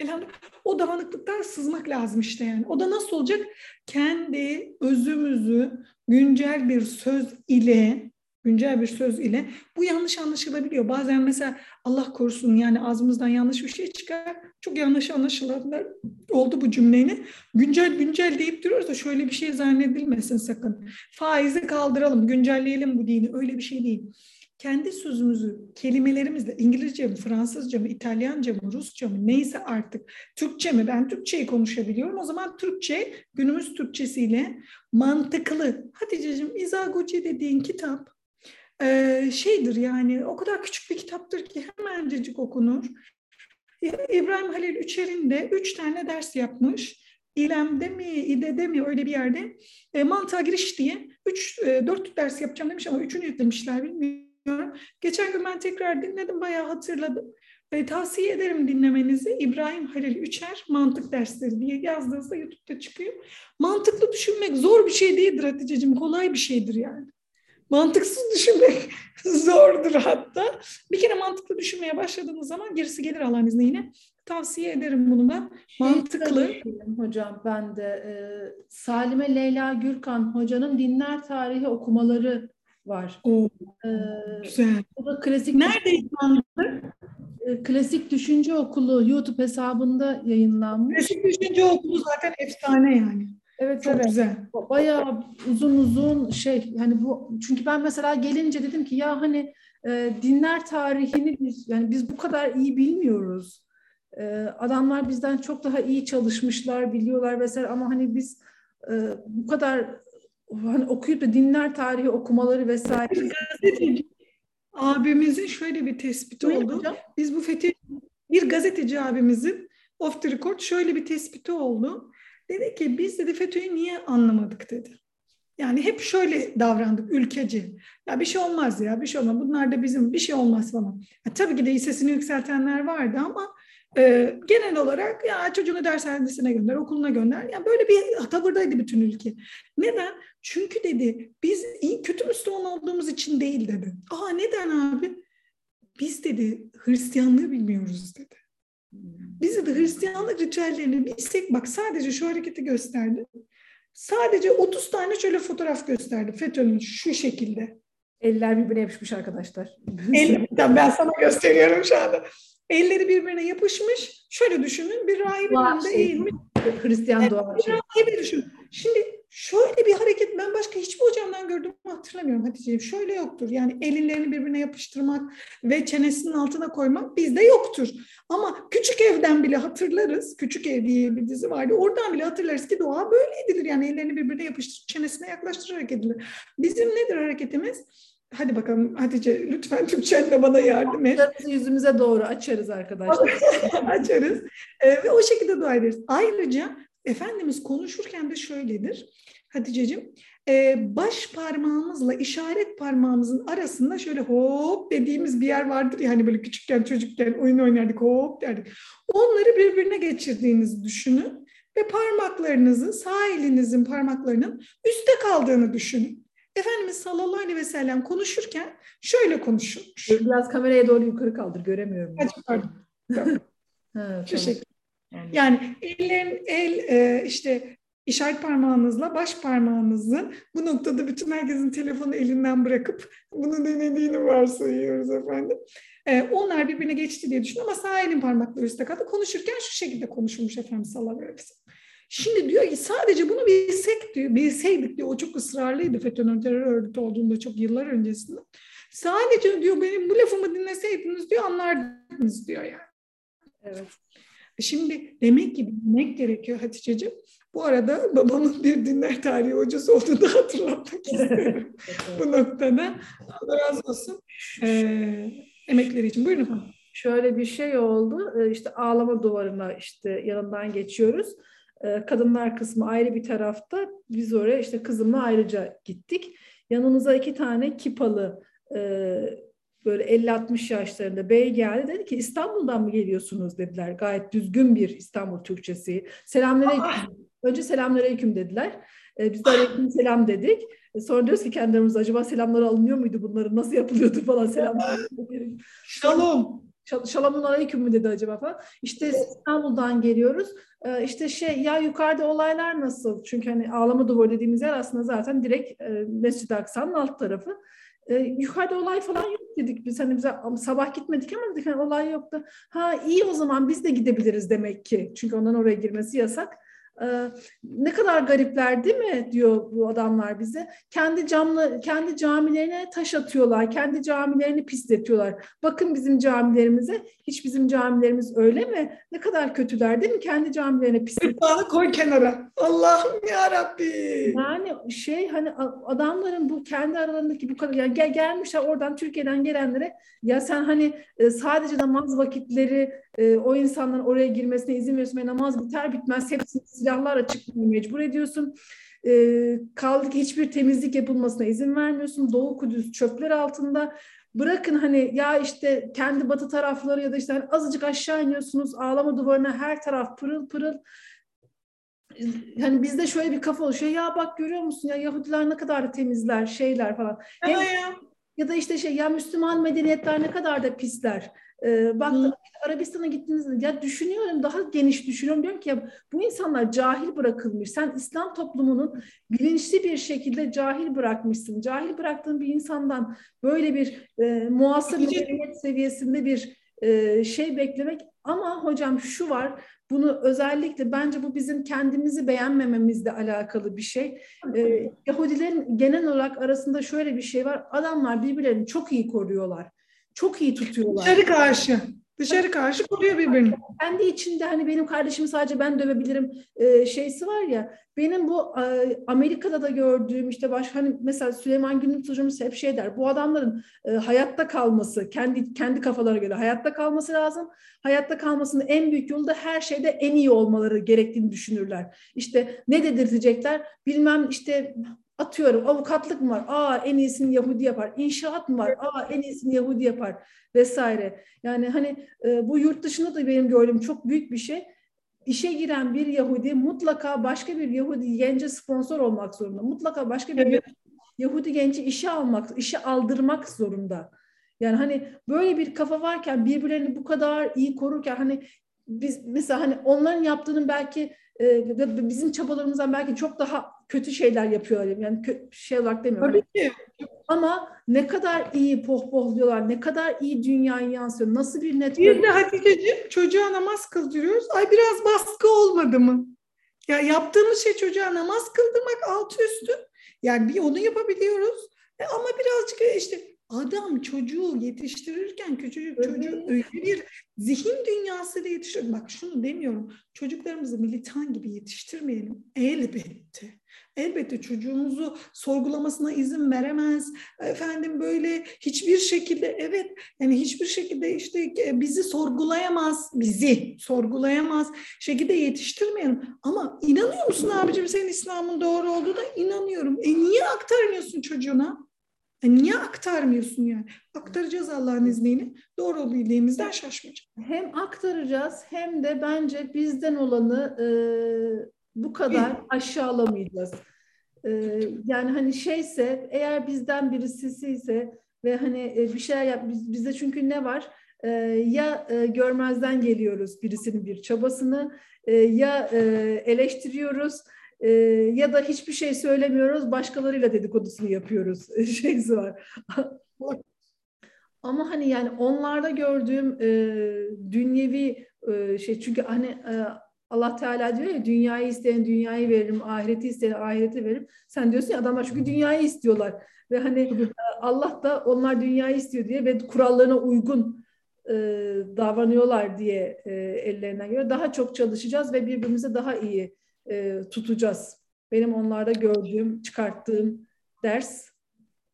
Elhamdülillah. O dağınıklıktan sızmak lazım işte yani. O da nasıl olacak? Kendi özümüzü güncel bir söz ile güncel bir söz ile bu yanlış anlaşılabiliyor. Bazen mesela Allah korusun yani ağzımızdan yanlış bir şey çıkar. Çok yanlış anlaşılanlar oldu bu cümleyle. Güncel güncel deyip duruyoruz da şöyle bir şey zannedilmesin sakın. Faizi kaldıralım, güncelleyelim bu dini. Öyle bir şey değil kendi sözümüzü kelimelerimizle İngilizce mi, Fransızca mı, İtalyanca mı, Rusça mı neyse artık Türkçe mi ben Türkçeyi konuşabiliyorum o zaman Türkçe günümüz Türkçesiyle mantıklı Hatice'cim İzaguchi dediğin kitap e, şeydir yani o kadar küçük bir kitaptır ki hemencecik okunur. İbrahim Halil Üçer'in de üç tane ders yapmış. İlem'de mi, İDE'de mi öyle bir yerde e, mantığa giriş diye 3 e, 4 ders yapacağım demiş ama üçünü yüklemişler bilmiyorum. Geçen gün ben tekrar dinledim bayağı hatırladım. E, tavsiye ederim dinlemenizi. İbrahim Halil Üçer mantık dersleri diye yazdığınızda YouTube'da çıkıyor. Mantıklı düşünmek zor bir şey değildir Hatice'cim. Kolay bir şeydir yani. Mantıksız düşünmek zordur hatta. Bir kere mantıklı düşünmeye başladığınız zaman gerisi gelir Allah'ın izniyle. Tavsiye ederim bunu da. Mantıklı. Şey hocam ben de e, Salime Leyla Gürkan hocanın dinler tarihi okumaları var. Oo, ee, güzel. Bu da klasik Nerede yayınlandı? E, klasik Düşünce Okulu YouTube hesabında yayınlanmış. Klasik Düşünce Okulu zaten efsane yani. Evet Çok evet. güzel. Bayağı uzun uzun şey yani bu çünkü ben mesela gelince dedim ki ya hani e, dinler tarihini biz yani biz bu kadar iyi bilmiyoruz. E, adamlar bizden çok daha iyi çalışmışlar, biliyorlar vesaire ama hani biz e, bu kadar hani okuyup da dinler tarihi okumaları vesaire. Gazeteci abimizin şöyle bir tespiti Buyurun oldu. Hocam. Biz bu fethi bir gazeteci abimizin off the record şöyle bir tespiti oldu Dedi ki biz dedi FETÖ'yü niye anlamadık dedi. Yani hep şöyle davrandık ülkeci. Ya bir şey olmaz ya bir şey olmaz. Bunlar da bizim bir şey olmaz falan. Ya tabii ki de sesini yükseltenler vardı ama e, genel olarak ya çocuğunu dershanesine gönder, okuluna gönder. Yani böyle bir tavırdaydı bütün ülke. Neden? Çünkü dedi biz iyi, kötü Müslüman olduğumuz için değil dedi. Aa neden abi? Biz dedi Hristiyanlığı bilmiyoruz dedi. Bizi de Hristiyanlık ritüellerini bilsek bak sadece şu hareketi gösterdi. Sadece 30 tane şöyle fotoğraf gösterdi FETÖ'nün şu şekilde. Eller birbirine yapışmış arkadaşlar. El, ben sana gösteriyorum şu anda. Elleri birbirine yapışmış. Şöyle düşünün bir rahibin önünde şey, eğilmiş. Hristiyan. Bir rahibe düşün. Şimdi Şöyle bir hareket ben başka hiçbir hocamdan gördüğümü hatırlamıyorum Hatice'ciğim. Şöyle yoktur. Yani ellerini birbirine yapıştırmak ve çenesinin altına koymak bizde yoktur. Ama küçük evden bile hatırlarız. Küçük ev diye bir dizi vardı. Oradan bile hatırlarız ki dua böyle edilir. Yani ellerini birbirine yapıştırıp çenesine yaklaştırarak edilir. Bizim nedir hareketimiz? Hadi bakalım Hatice lütfen Türkçenle bana yardım et. Yüzümüze doğru açarız arkadaşlar. açarız. Ee, ve o şekilde dua ederiz. Ayrıca Efendimiz konuşurken de şöyledir. Hatice'cim e, baş parmağımızla işaret parmağımızın arasında şöyle hop dediğimiz bir yer vardır ya hani böyle küçükken çocukken oyun oynardık hop derdik. Onları birbirine geçirdiğinizi düşünün ve parmaklarınızın sağ elinizin parmaklarının üstte kaldığını düşünün. Efendimiz sallallahu aleyhi ve sellem konuşurken şöyle konuşurmuş. Biraz kameraya doğru yukarı kaldır göremiyorum. Hadi pardon. ha, tamam. Yani ellerin el e, işte işaret parmağınızla baş parmağınızın bu noktada bütün herkesin telefonu elinden bırakıp bunu denediğini varsayıyoruz efendim. Ee, onlar birbirine geçti diye düşün ama sağ elin parmakları üstte kaldı. Konuşurken şu şekilde konuşulmuş efendim sallallahu aleyhi Şimdi diyor ki sadece bunu bilsek diyor, bilseydik diyor o çok ısrarlıydı FETÖ'nün terör örgütü olduğunda çok yıllar öncesinde. Sadece diyor benim bu lafımı dinleseydiniz diyor anlardınız diyor yani. Evet. Şimdi demek ki bilmek gerekiyor Hatice'ciğim. Bu arada babamın bir dinler tarihi hocası olduğunu da hatırlatmak istiyorum bu noktada. Allah razı olsun. Ee, emekleri için. Buyurun efendim. Şöyle bir şey oldu. Ee, işte ağlama duvarına işte yanından geçiyoruz. Ee, kadınlar kısmı ayrı bir tarafta. Biz oraya işte kızımla ayrıca gittik. Yanımıza iki tane kipalı e, böyle 50-60 yaşlarında bey geldi dedi ki İstanbul'dan mı geliyorsunuz dediler. Gayet düzgün bir İstanbul Türkçesi. Selamünaleyküm. Önce selamünaleyküm dediler. Ee, biz de aleyküm selam dedik. Ee, sonra diyoruz ki kendimiz acaba selamları alınıyor muydu bunların nasıl yapılıyordu falan selamlar. Şalom. Şalamun aleyküm mü dedi acaba falan. İşte İstanbul'dan geliyoruz. Ee, işte şey ya yukarıda olaylar nasıl? Çünkü hani ağlama duvarı dediğimiz yer aslında zaten direkt e, Mescid-i Aksa'nın alt tarafı. E, yukarıda olay falan yok dedik biz hani bize sabah gitmedik ama dedik hani olay yoktu. Ha iyi o zaman biz de gidebiliriz demek ki. Çünkü ondan oraya girmesi yasak. Ee, ne kadar garipler değil mi diyor bu adamlar bize. Kendi camlı kendi camilerine taş atıyorlar. Kendi camilerini pisletiyorlar. Bakın bizim camilerimize. Hiç bizim camilerimiz öyle mi? Ne kadar kötüler değil mi? Kendi camilerine pisletiyorlar. koy kenara. Allah'ım ya Rabbi. Yani şey hani adamların bu kendi aralarındaki bu kadar yani gel, gelmişler oradan Türkiye'den gelenlere ya sen hani e, sadece namaz vakitleri e, o insanların oraya girmesine izin veriyorsun ve namaz biter bitmez hepsini silahlarla çıkmaya mecbur ediyorsun. E, kaldı ki hiçbir temizlik yapılmasına izin vermiyorsun. Doğu Kudüs çöpler altında. Bırakın hani ya işte kendi batı tarafları ya da işte hani azıcık aşağı iniyorsunuz ağlama duvarına her taraf pırıl pırıl. Hani bizde şöyle bir kafa oluşuyor. Ya bak görüyor musun ya Yahudiler ne kadar da temizler şeyler falan. Hem, ya da işte şey ya Müslüman medeniyetler ne kadar da pisler. Ee, baktım Arabistan'a gittiğinizde ya düşünüyorum daha geniş düşünüyorum diyorum ki ya bu insanlar cahil bırakılmış. Sen İslam toplumunun bilinçli bir şekilde cahil bırakmışsın. Cahil bıraktığın bir insandan böyle bir e, muasır medeniyet seviyesinde bir e, şey beklemek ama hocam şu var bunu özellikle bence bu bizim kendimizi beğenmememizle alakalı bir şey. Ee, Yahudilerin genel olarak arasında şöyle bir şey var. Adamlar birbirlerini çok iyi koruyorlar. Çok iyi tutuyorlar. Dışarı karşı. Dışarı karşı koruyor birbirini. Kendi içinde hani benim kardeşimi sadece ben dövebilirim e, şeysi var ya. Benim bu e, Amerika'da da gördüğüm işte baş hani mesela Süleyman Günlük hocamız hep şey der. Bu adamların e, hayatta kalması, kendi kendi kafalara göre hayatta kalması lazım. Hayatta kalmasının en büyük yolu da her şeyde en iyi olmaları gerektiğini düşünürler. İşte ne dedirtecekler? Bilmem işte atıyorum avukatlık mı var? Aa en iyisini Yahudi yapar. İnşaat mı var? Aa en iyisini Yahudi yapar vesaire. Yani hani e, bu yurt dışında da benim gördüğüm çok büyük bir şey. İşe giren bir Yahudi mutlaka başka bir Yahudi gence sponsor olmak zorunda. Mutlaka başka bir evet. Yahudi genci işe almak, işe aldırmak zorunda. Yani hani böyle bir kafa varken birbirlerini bu kadar iyi korurken hani biz mesela hani onların yaptığının belki e, bizim çabalarımızdan belki çok daha kötü şeyler yapıyorlar. Yani kötü şey olarak demiyorum. Tabii ki. Ama ne kadar iyi pohpohluyorlar, ne kadar iyi dünyayı yansıyor, nasıl bir network. Bir de Hatice'ciğim çocuğa namaz kıldırıyoruz. Ay biraz baskı olmadı mı? Ya yaptığımız şey çocuğa namaz kıldırmak altı üstü. Yani bir onu yapabiliyoruz. E ama birazcık işte adam çocuğu yetiştirirken küçücük çocuğu öyle bir zihin dünyasıyla yetiştir. Bak şunu demiyorum. Çocuklarımızı militan gibi yetiştirmeyelim. Elbette. Elbette çocuğumuzu sorgulamasına izin veremez. Efendim böyle hiçbir şekilde evet yani hiçbir şekilde işte e, bizi sorgulayamaz. Bizi sorgulayamaz şekilde yetiştirmeyelim. Ama inanıyor musun abicim senin İslam'ın doğru olduğuna inanıyorum. E niye aktarmıyorsun çocuğuna? E niye aktarmıyorsun yani? Aktaracağız Allah'ın izniyle. Doğru bildiğimizden şaşmayacağız. Hem aktaracağız hem de bence bizden olanı e, bu kadar aşağılamayacağız. E, yani hani şeyse eğer bizden birisi ise ve hani e, bir şeyler yap biz, bizde çünkü ne var? E, ya e, görmezden geliyoruz birisinin bir çabasını e, ya e, eleştiriyoruz e, ya da hiçbir şey söylemiyoruz, başkalarıyla dedikodusunu yapıyoruz şeysi var. Ama hani yani onlarda gördüğüm e, dünyevi e, şey çünkü hani e, Allah Teala diyor ya dünyayı isteyen dünyayı veririm, ahireti isteyen ahireti veririm. Sen diyorsun ya adamlar çünkü dünyayı istiyorlar. Ve hani e, Allah da onlar dünyayı istiyor diye ve kurallarına uygun e, davranıyorlar diye e, ellerinden göre daha çok çalışacağız ve birbirimize daha iyi e, tutacağız. Benim onlarda gördüğüm, çıkarttığım ders.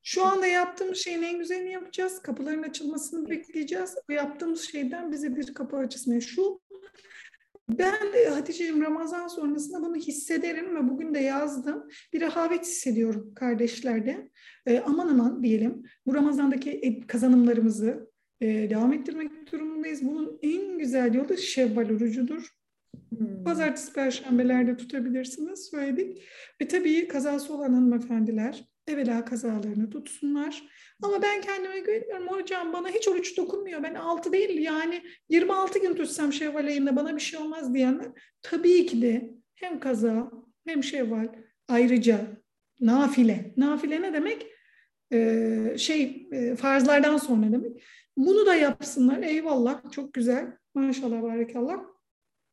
Şu anda yaptığımız şeyin en güzelini yapacağız. Kapıların açılmasını bekleyeceğiz. Bu yaptığımız şeyden bize bir kapı açılsın. Şu ben Hatice'cim Ramazan sonrasında bunu hissederim ve bugün de yazdım. Bir rehavet hissediyorum kardeşlerde. E, aman aman diyelim. Bu Ramazan'daki kazanımlarımızı e, devam ettirmek durumundayız. Bunun en güzel yolu Şevval orucudur. Hmm. Pazartesi, perşembelerde tutabilirsiniz söyledik. Ve tabii kazası olan hanımefendiler evvela kazalarını tutsunlar. Ama ben kendime güveniyorum hocam bana hiç oruç dokunmuyor. Ben 6 değil yani 26 gün tutsam şevval ayında bana bir şey olmaz diyenler. Tabii ki de hem kaza hem şevval ayrıca nafile. Nafile ne demek? Ee, şey e, farzlardan sonra demek. Bunu da yapsınlar. Eyvallah çok güzel. Maşallah barakallah.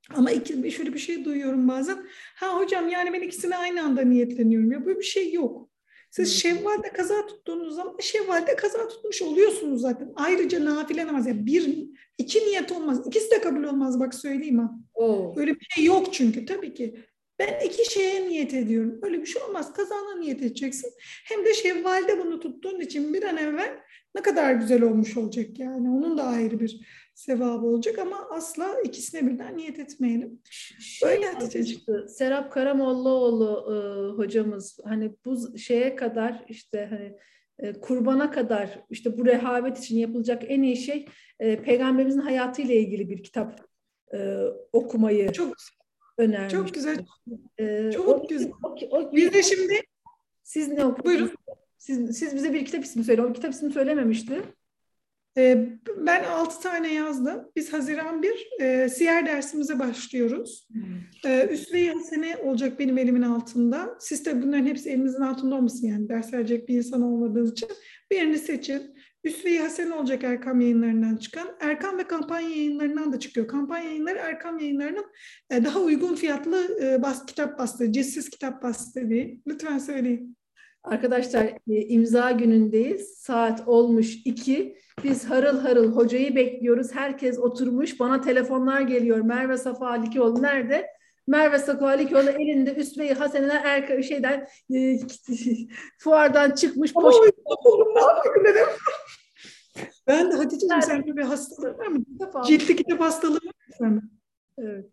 Ama iki, şöyle bir şey duyuyorum bazen. Ha hocam yani ben ikisine aynı anda niyetleniyorum. Ya böyle bir şey yok. Siz. Şevval'de kaza tuttuğunuz zaman Şevval'de kaza tutmuş oluyorsunuz zaten. Ayrıca nafile namaz. Yani bir, iki niyet olmaz. İkisi de kabul olmaz bak söyleyeyim ha. Oo. Öyle bir şey yok çünkü tabii ki. Ben iki şeye niyet ediyorum. Öyle bir şey olmaz. Kazana niyet edeceksin. Hem de Şevval'de bunu tuttuğun için bir an evvel ne kadar güzel olmuş olacak yani. Onun da ayrı bir sevabı olacak ama asla ikisine birden niyet etmeyelim. Şey Böyle Hatice'ciğim. Serap Karamollaoğlu e, hocamız hani bu şeye kadar işte hani e, kurbana kadar işte bu rehavet için yapılacak en iyi şey e, peygamberimizin hayatıyla ilgili bir kitap e, okumayı çok önermiş. Çok güzel. E, çok o, güzel. O, o, Biz de şimdi siz ne okudunuz? Buyurun. Siz, siz bize bir kitap ismi söyle. O kitap ismi söylememişti. Ee, ben altı tane yazdım. Biz Haziran 1 e, siyer dersimize başlıyoruz. Hmm. E, Üsve-i Hasene olacak benim elimin altında. Siz de bunların hepsi elinizin altında olmasın yani ders verecek bir insan olmadığınız için. Birini seçin. Üsve-i Hasene olacak Erkam yayınlarından çıkan. Erkam ve kampanya yayınlarından da çıkıyor. Kampanya yayınları Erkam yayınlarının e, daha uygun fiyatlı e, bas, kitap bastığı, cessiz kitap bastığı diye. Lütfen söyleyin. Arkadaşlar e, imza günündeyiz. Saat olmuş iki. Biz harıl harıl hocayı bekliyoruz. Herkes oturmuş. Bana telefonlar geliyor. Merve Safa Alikioğlu nerede? Merve Safa Alikioğlu elinde Üsve-i Hasene'den erka şeyden e, fuardan çıkmış. Poşet. dedim. Ben de Hatice'cim sen bir hastalığı var mı? Ciltli kitap hastalığı var mı? Evet.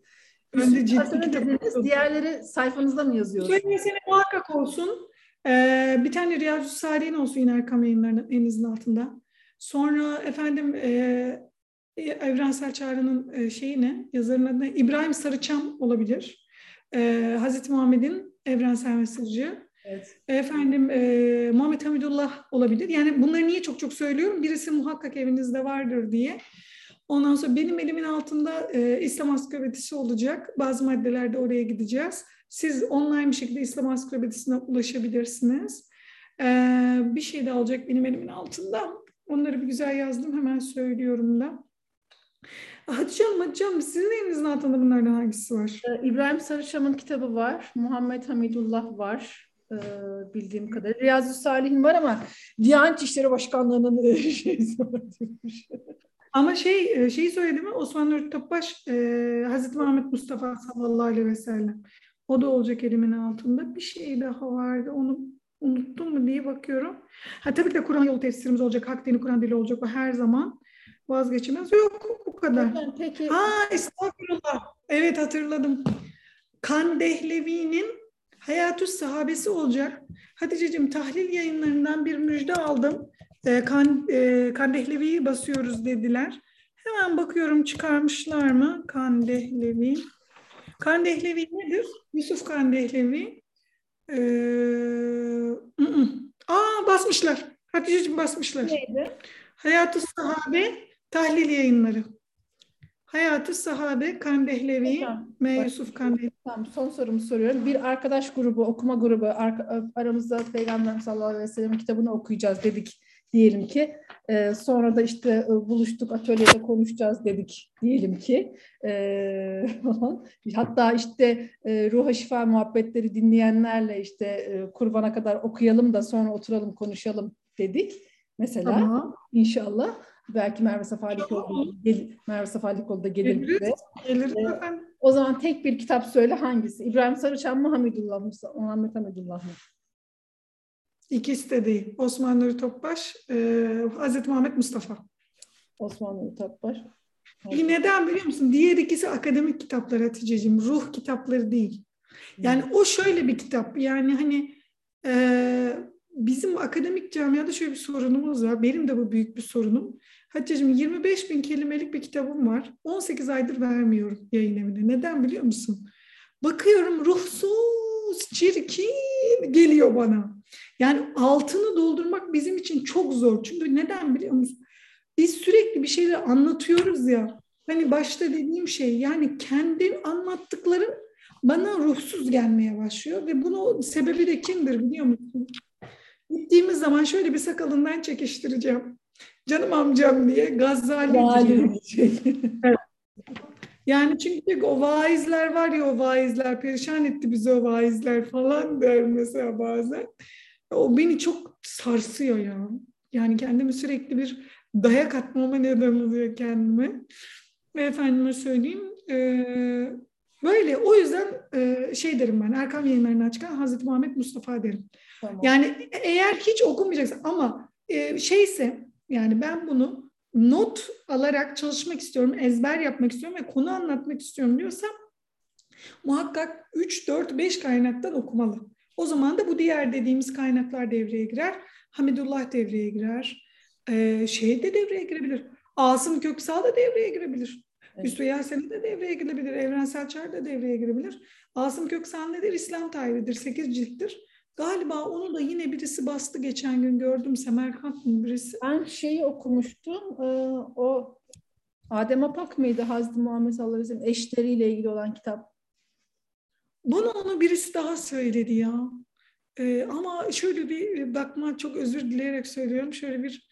Ben de ciltli kitap Diğerleri sayfanızda mı yazıyorsunuz? Üsve-i Hasene muhakkak olsun. Ee, bir tane Riyazu Salih'in olsun yine Erkam yayınlarının elinizin altında. Sonra efendim e, Evrensel Çağrı'nın e, şeyi ne? Yazarın adı? İbrahim Sarıçam olabilir. E, Hazreti Muhammed'in evrensel mesajı. Evet. Efendim e, Muhammed Hamidullah olabilir. Yani bunları niye çok çok söylüyorum? Birisi muhakkak evinizde vardır diye. Ondan sonra benim elimin altında e, İslam Ansiklopedisi olacak. Bazı maddelerde oraya gideceğiz. Siz online bir şekilde İslam Ansiklopedisi'ne ulaşabilirsiniz. Ee, bir şey de alacak benim elimin altında. Onları bir güzel yazdım. Hemen söylüyorum da. Hatice Hanım, Hatice Hanım sizin elinizin altında bunlardan hangisi var? Ee, İbrahim Sarıçam'ın kitabı var. Muhammed Hamidullah var. Ee, bildiğim kadarıyla. Riyazu Salih'in var ama Diyanet İşleri Başkanlığı'nın şeysi var demiş. Ama şey e, şeyi söyledi mi? Osman Nuri Topbaş, e, Hazreti Muhammed Mustafa sallallahu aleyhi ve sellem. O da olacak elimin altında. Bir şey daha vardı. Onu unuttum mu diye bakıyorum. Ha tabii ki de Kur'an yolu tefsirimiz olacak. Hak dini Kur'an dili olacak. O her zaman vazgeçilmez. Yok bu kadar. Peki. Ha estağfurullah. Evet hatırladım. Kan Dehlevi'nin Hayatü Sahabesi olacak. Hatice'cim tahlil yayınlarından bir müjde aldım. E, kan, e, Kandehlevi'yi basıyoruz dediler. Hemen bakıyorum çıkarmışlar mı? Kandehlevi. Kandehlevi nedir? Yusuf Kandehlevi. Ee, aa basmışlar. Hatice'cim basmışlar. Neydi? Hayat-ı Sahabe tahlil yayınları. Hayat-ı Sahabe Kandehlevi tamam. M. Yusuf Kandehlevi. Tamam, son sorumu soruyorum. Bir arkadaş grubu, okuma grubu aramızda Peygamber sallallahu aleyhi ve sellem'in kitabını okuyacağız dedik diyelim ki. E, sonra da işte e, buluştuk atölyede konuşacağız dedik diyelim ki. E, hatta işte e, ruha şifa muhabbetleri dinleyenlerle işte e, kurbana kadar okuyalım da sonra oturalım konuşalım dedik. Mesela Aha. inşallah belki Merve Safarikoğlu gel, Merve Safarikoğlu da gelir bize. Gelir. Ee, o zaman tek bir kitap söyle hangisi? İbrahim Sarıçam mı Hamidullah mı? Muhammed Hamidullah mı? İkisi de değil. Osman Nuri Topbaş, e, Hazreti Muhammed Mustafa. Osman Nuri Topbaş. Evet. Neden biliyor musun? Diğer ikisi akademik kitaplar Hatice'ciğim. Ruh kitapları değil. Yani hmm. o şöyle bir kitap. Yani hani e, bizim akademik camiada şöyle bir sorunumuz var. Benim de bu büyük bir sorunum. Hatice'ciğim 25 bin kelimelik bir kitabım var. 18 aydır vermiyorum yayın evine. Neden biliyor musun? Bakıyorum ruhsuz, çirkin geliyor bana. Yani altını doldurmak bizim için çok zor. Çünkü neden biliyor musun? Biz sürekli bir şeyler anlatıyoruz ya. Hani başta dediğim şey yani kendi anlattıklarım bana ruhsuz gelmeye başlıyor ve bunu sebebi de kimdir biliyor musun? Gittiğimiz zaman şöyle bir sakalından çekiştireceğim. Canım amcam diye Gazali evet. Yani çünkü o vaizler var ya o vaizler perişan etti bizi o vaizler falan der mesela bazen. O beni çok sarsıyor ya. Yani kendimi sürekli bir dayak atmama neden oluyor kendime. Ve efendime söyleyeyim e, böyle o yüzden e, şey derim ben Erkam yayınlarından çıkan Hazreti Muhammed Mustafa derim. Tamam. Yani eğer hiç okumayacaksın ama e, şeyse yani ben bunu not alarak çalışmak istiyorum, ezber yapmak istiyorum ve konu anlatmak istiyorum diyorsam muhakkak 3, 4, 5 kaynaktan okumalı. O zaman da bu diğer dediğimiz kaynaklar devreye girer. Hamidullah devreye girer. Ee, şey de devreye girebilir. Asım Köksal da devreye girebilir. Evet. Hüsnü Yasen'i de devreye girebilir. Evrensel Çağrı da devreye girebilir. Asım Köksal nedir? İslam tarihidir. 8 cilttir. Galiba onu da yine birisi bastı geçen gün gördüm. Semerkant mı birisi? Ben şeyi okumuştum. Ee, o Adem Apak mıydı? Hazreti Muhammed sallallahu aleyhi ve sellem eşleriyle ilgili olan kitap. Bana onu birisi daha söyledi ya. Ee, ama şöyle bir bakma çok özür dileyerek söylüyorum. Şöyle bir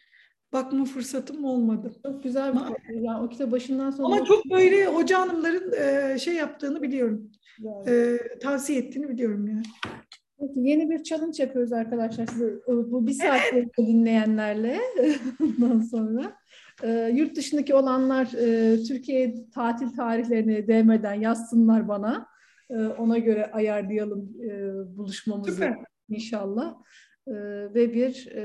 bakma fırsatım olmadı. Çok güzel bir kitap. Yani o kitap başından sonra... Ama çok böyle hoca hanımların e, şey yaptığını biliyorum. E, tavsiye ettiğini biliyorum yani. Peki, yeni bir challenge yapıyoruz arkadaşlar size. Bu bir saat evet. dinleyenlerle bundan sonra. E, yurt dışındaki olanlar e, Türkiye tatil tarihlerini değmeden yazsınlar bana. E, ona göre ayarlayalım e, buluşmamızı Süper. inşallah. E, ve bir e,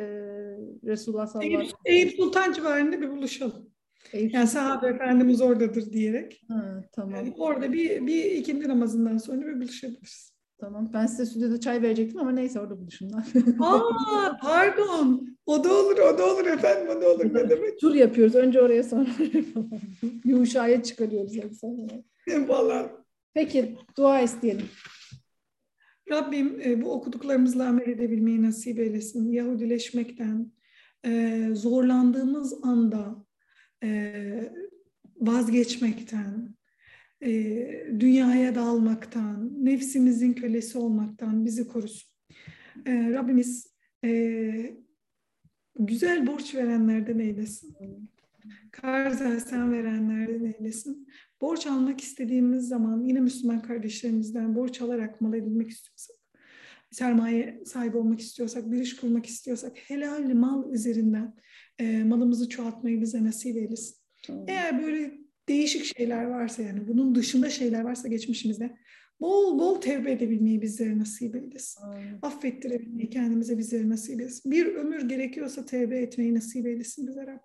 Resulullah sallallahu aleyhi ve sellem. Eyüp Sultan civarında bir buluşalım. Eyüp yani sahabe efendimiz oradadır diyerek. Ha, tamam. Yani orada bir, bir ikindi namazından sonra bir buluşabiliriz. Tamam. Ben size stüdyoda çay verecektim ama neyse orada buluşunlar. Aa pardon. O da olur, o da olur efendim, o da olur. Ne demek? Tur yapıyoruz. Önce oraya sonra Yuşa'ya çıkarıyoruz. Valla. Peki dua isteyelim. Rabbim e, bu okuduklarımızla amel edebilmeyi nasip eylesin. Yahudileşmekten, e, zorlandığımız anda e, vazgeçmekten, e, dünyaya dalmaktan, nefsimizin kölesi olmaktan bizi korusun. E, Rabbimiz e, güzel borç verenlerden eylesin. Karz sen verenlerden eylesin. Borç almak istediğimiz zaman yine Müslüman kardeşlerimizden borç alarak mal edilmek istiyorsak, sermaye sahibi olmak istiyorsak, bir iş kurmak istiyorsak helal mal üzerinden e, malımızı çoğaltmayı bize nasip eylesin. Eğer böyle değişik şeyler varsa yani bunun dışında şeyler varsa geçmişimizde bol bol tevbe edebilmeyi bizlere nasip eylesin. Aynen. Affettirebilmeyi kendimize bizlere nasip eylesin. Bir ömür gerekiyorsa tevbe etmeyi nasip eylesin bize Rabbim.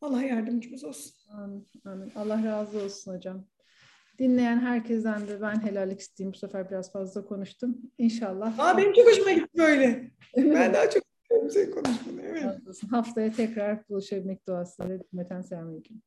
Allah yardımcımız olsun. Amin. Amin. Allah razı olsun hocam. Dinleyen herkesten de ben helallik isteyeyim. Bu sefer biraz fazla konuştum. İnşallah. Aa, benim çok hoşuma gitti böyle. ben daha çok senin konuşmanı. Evet. Haftaya tekrar buluşabilmek duasıyla. Hürmeten selamünaleyküm.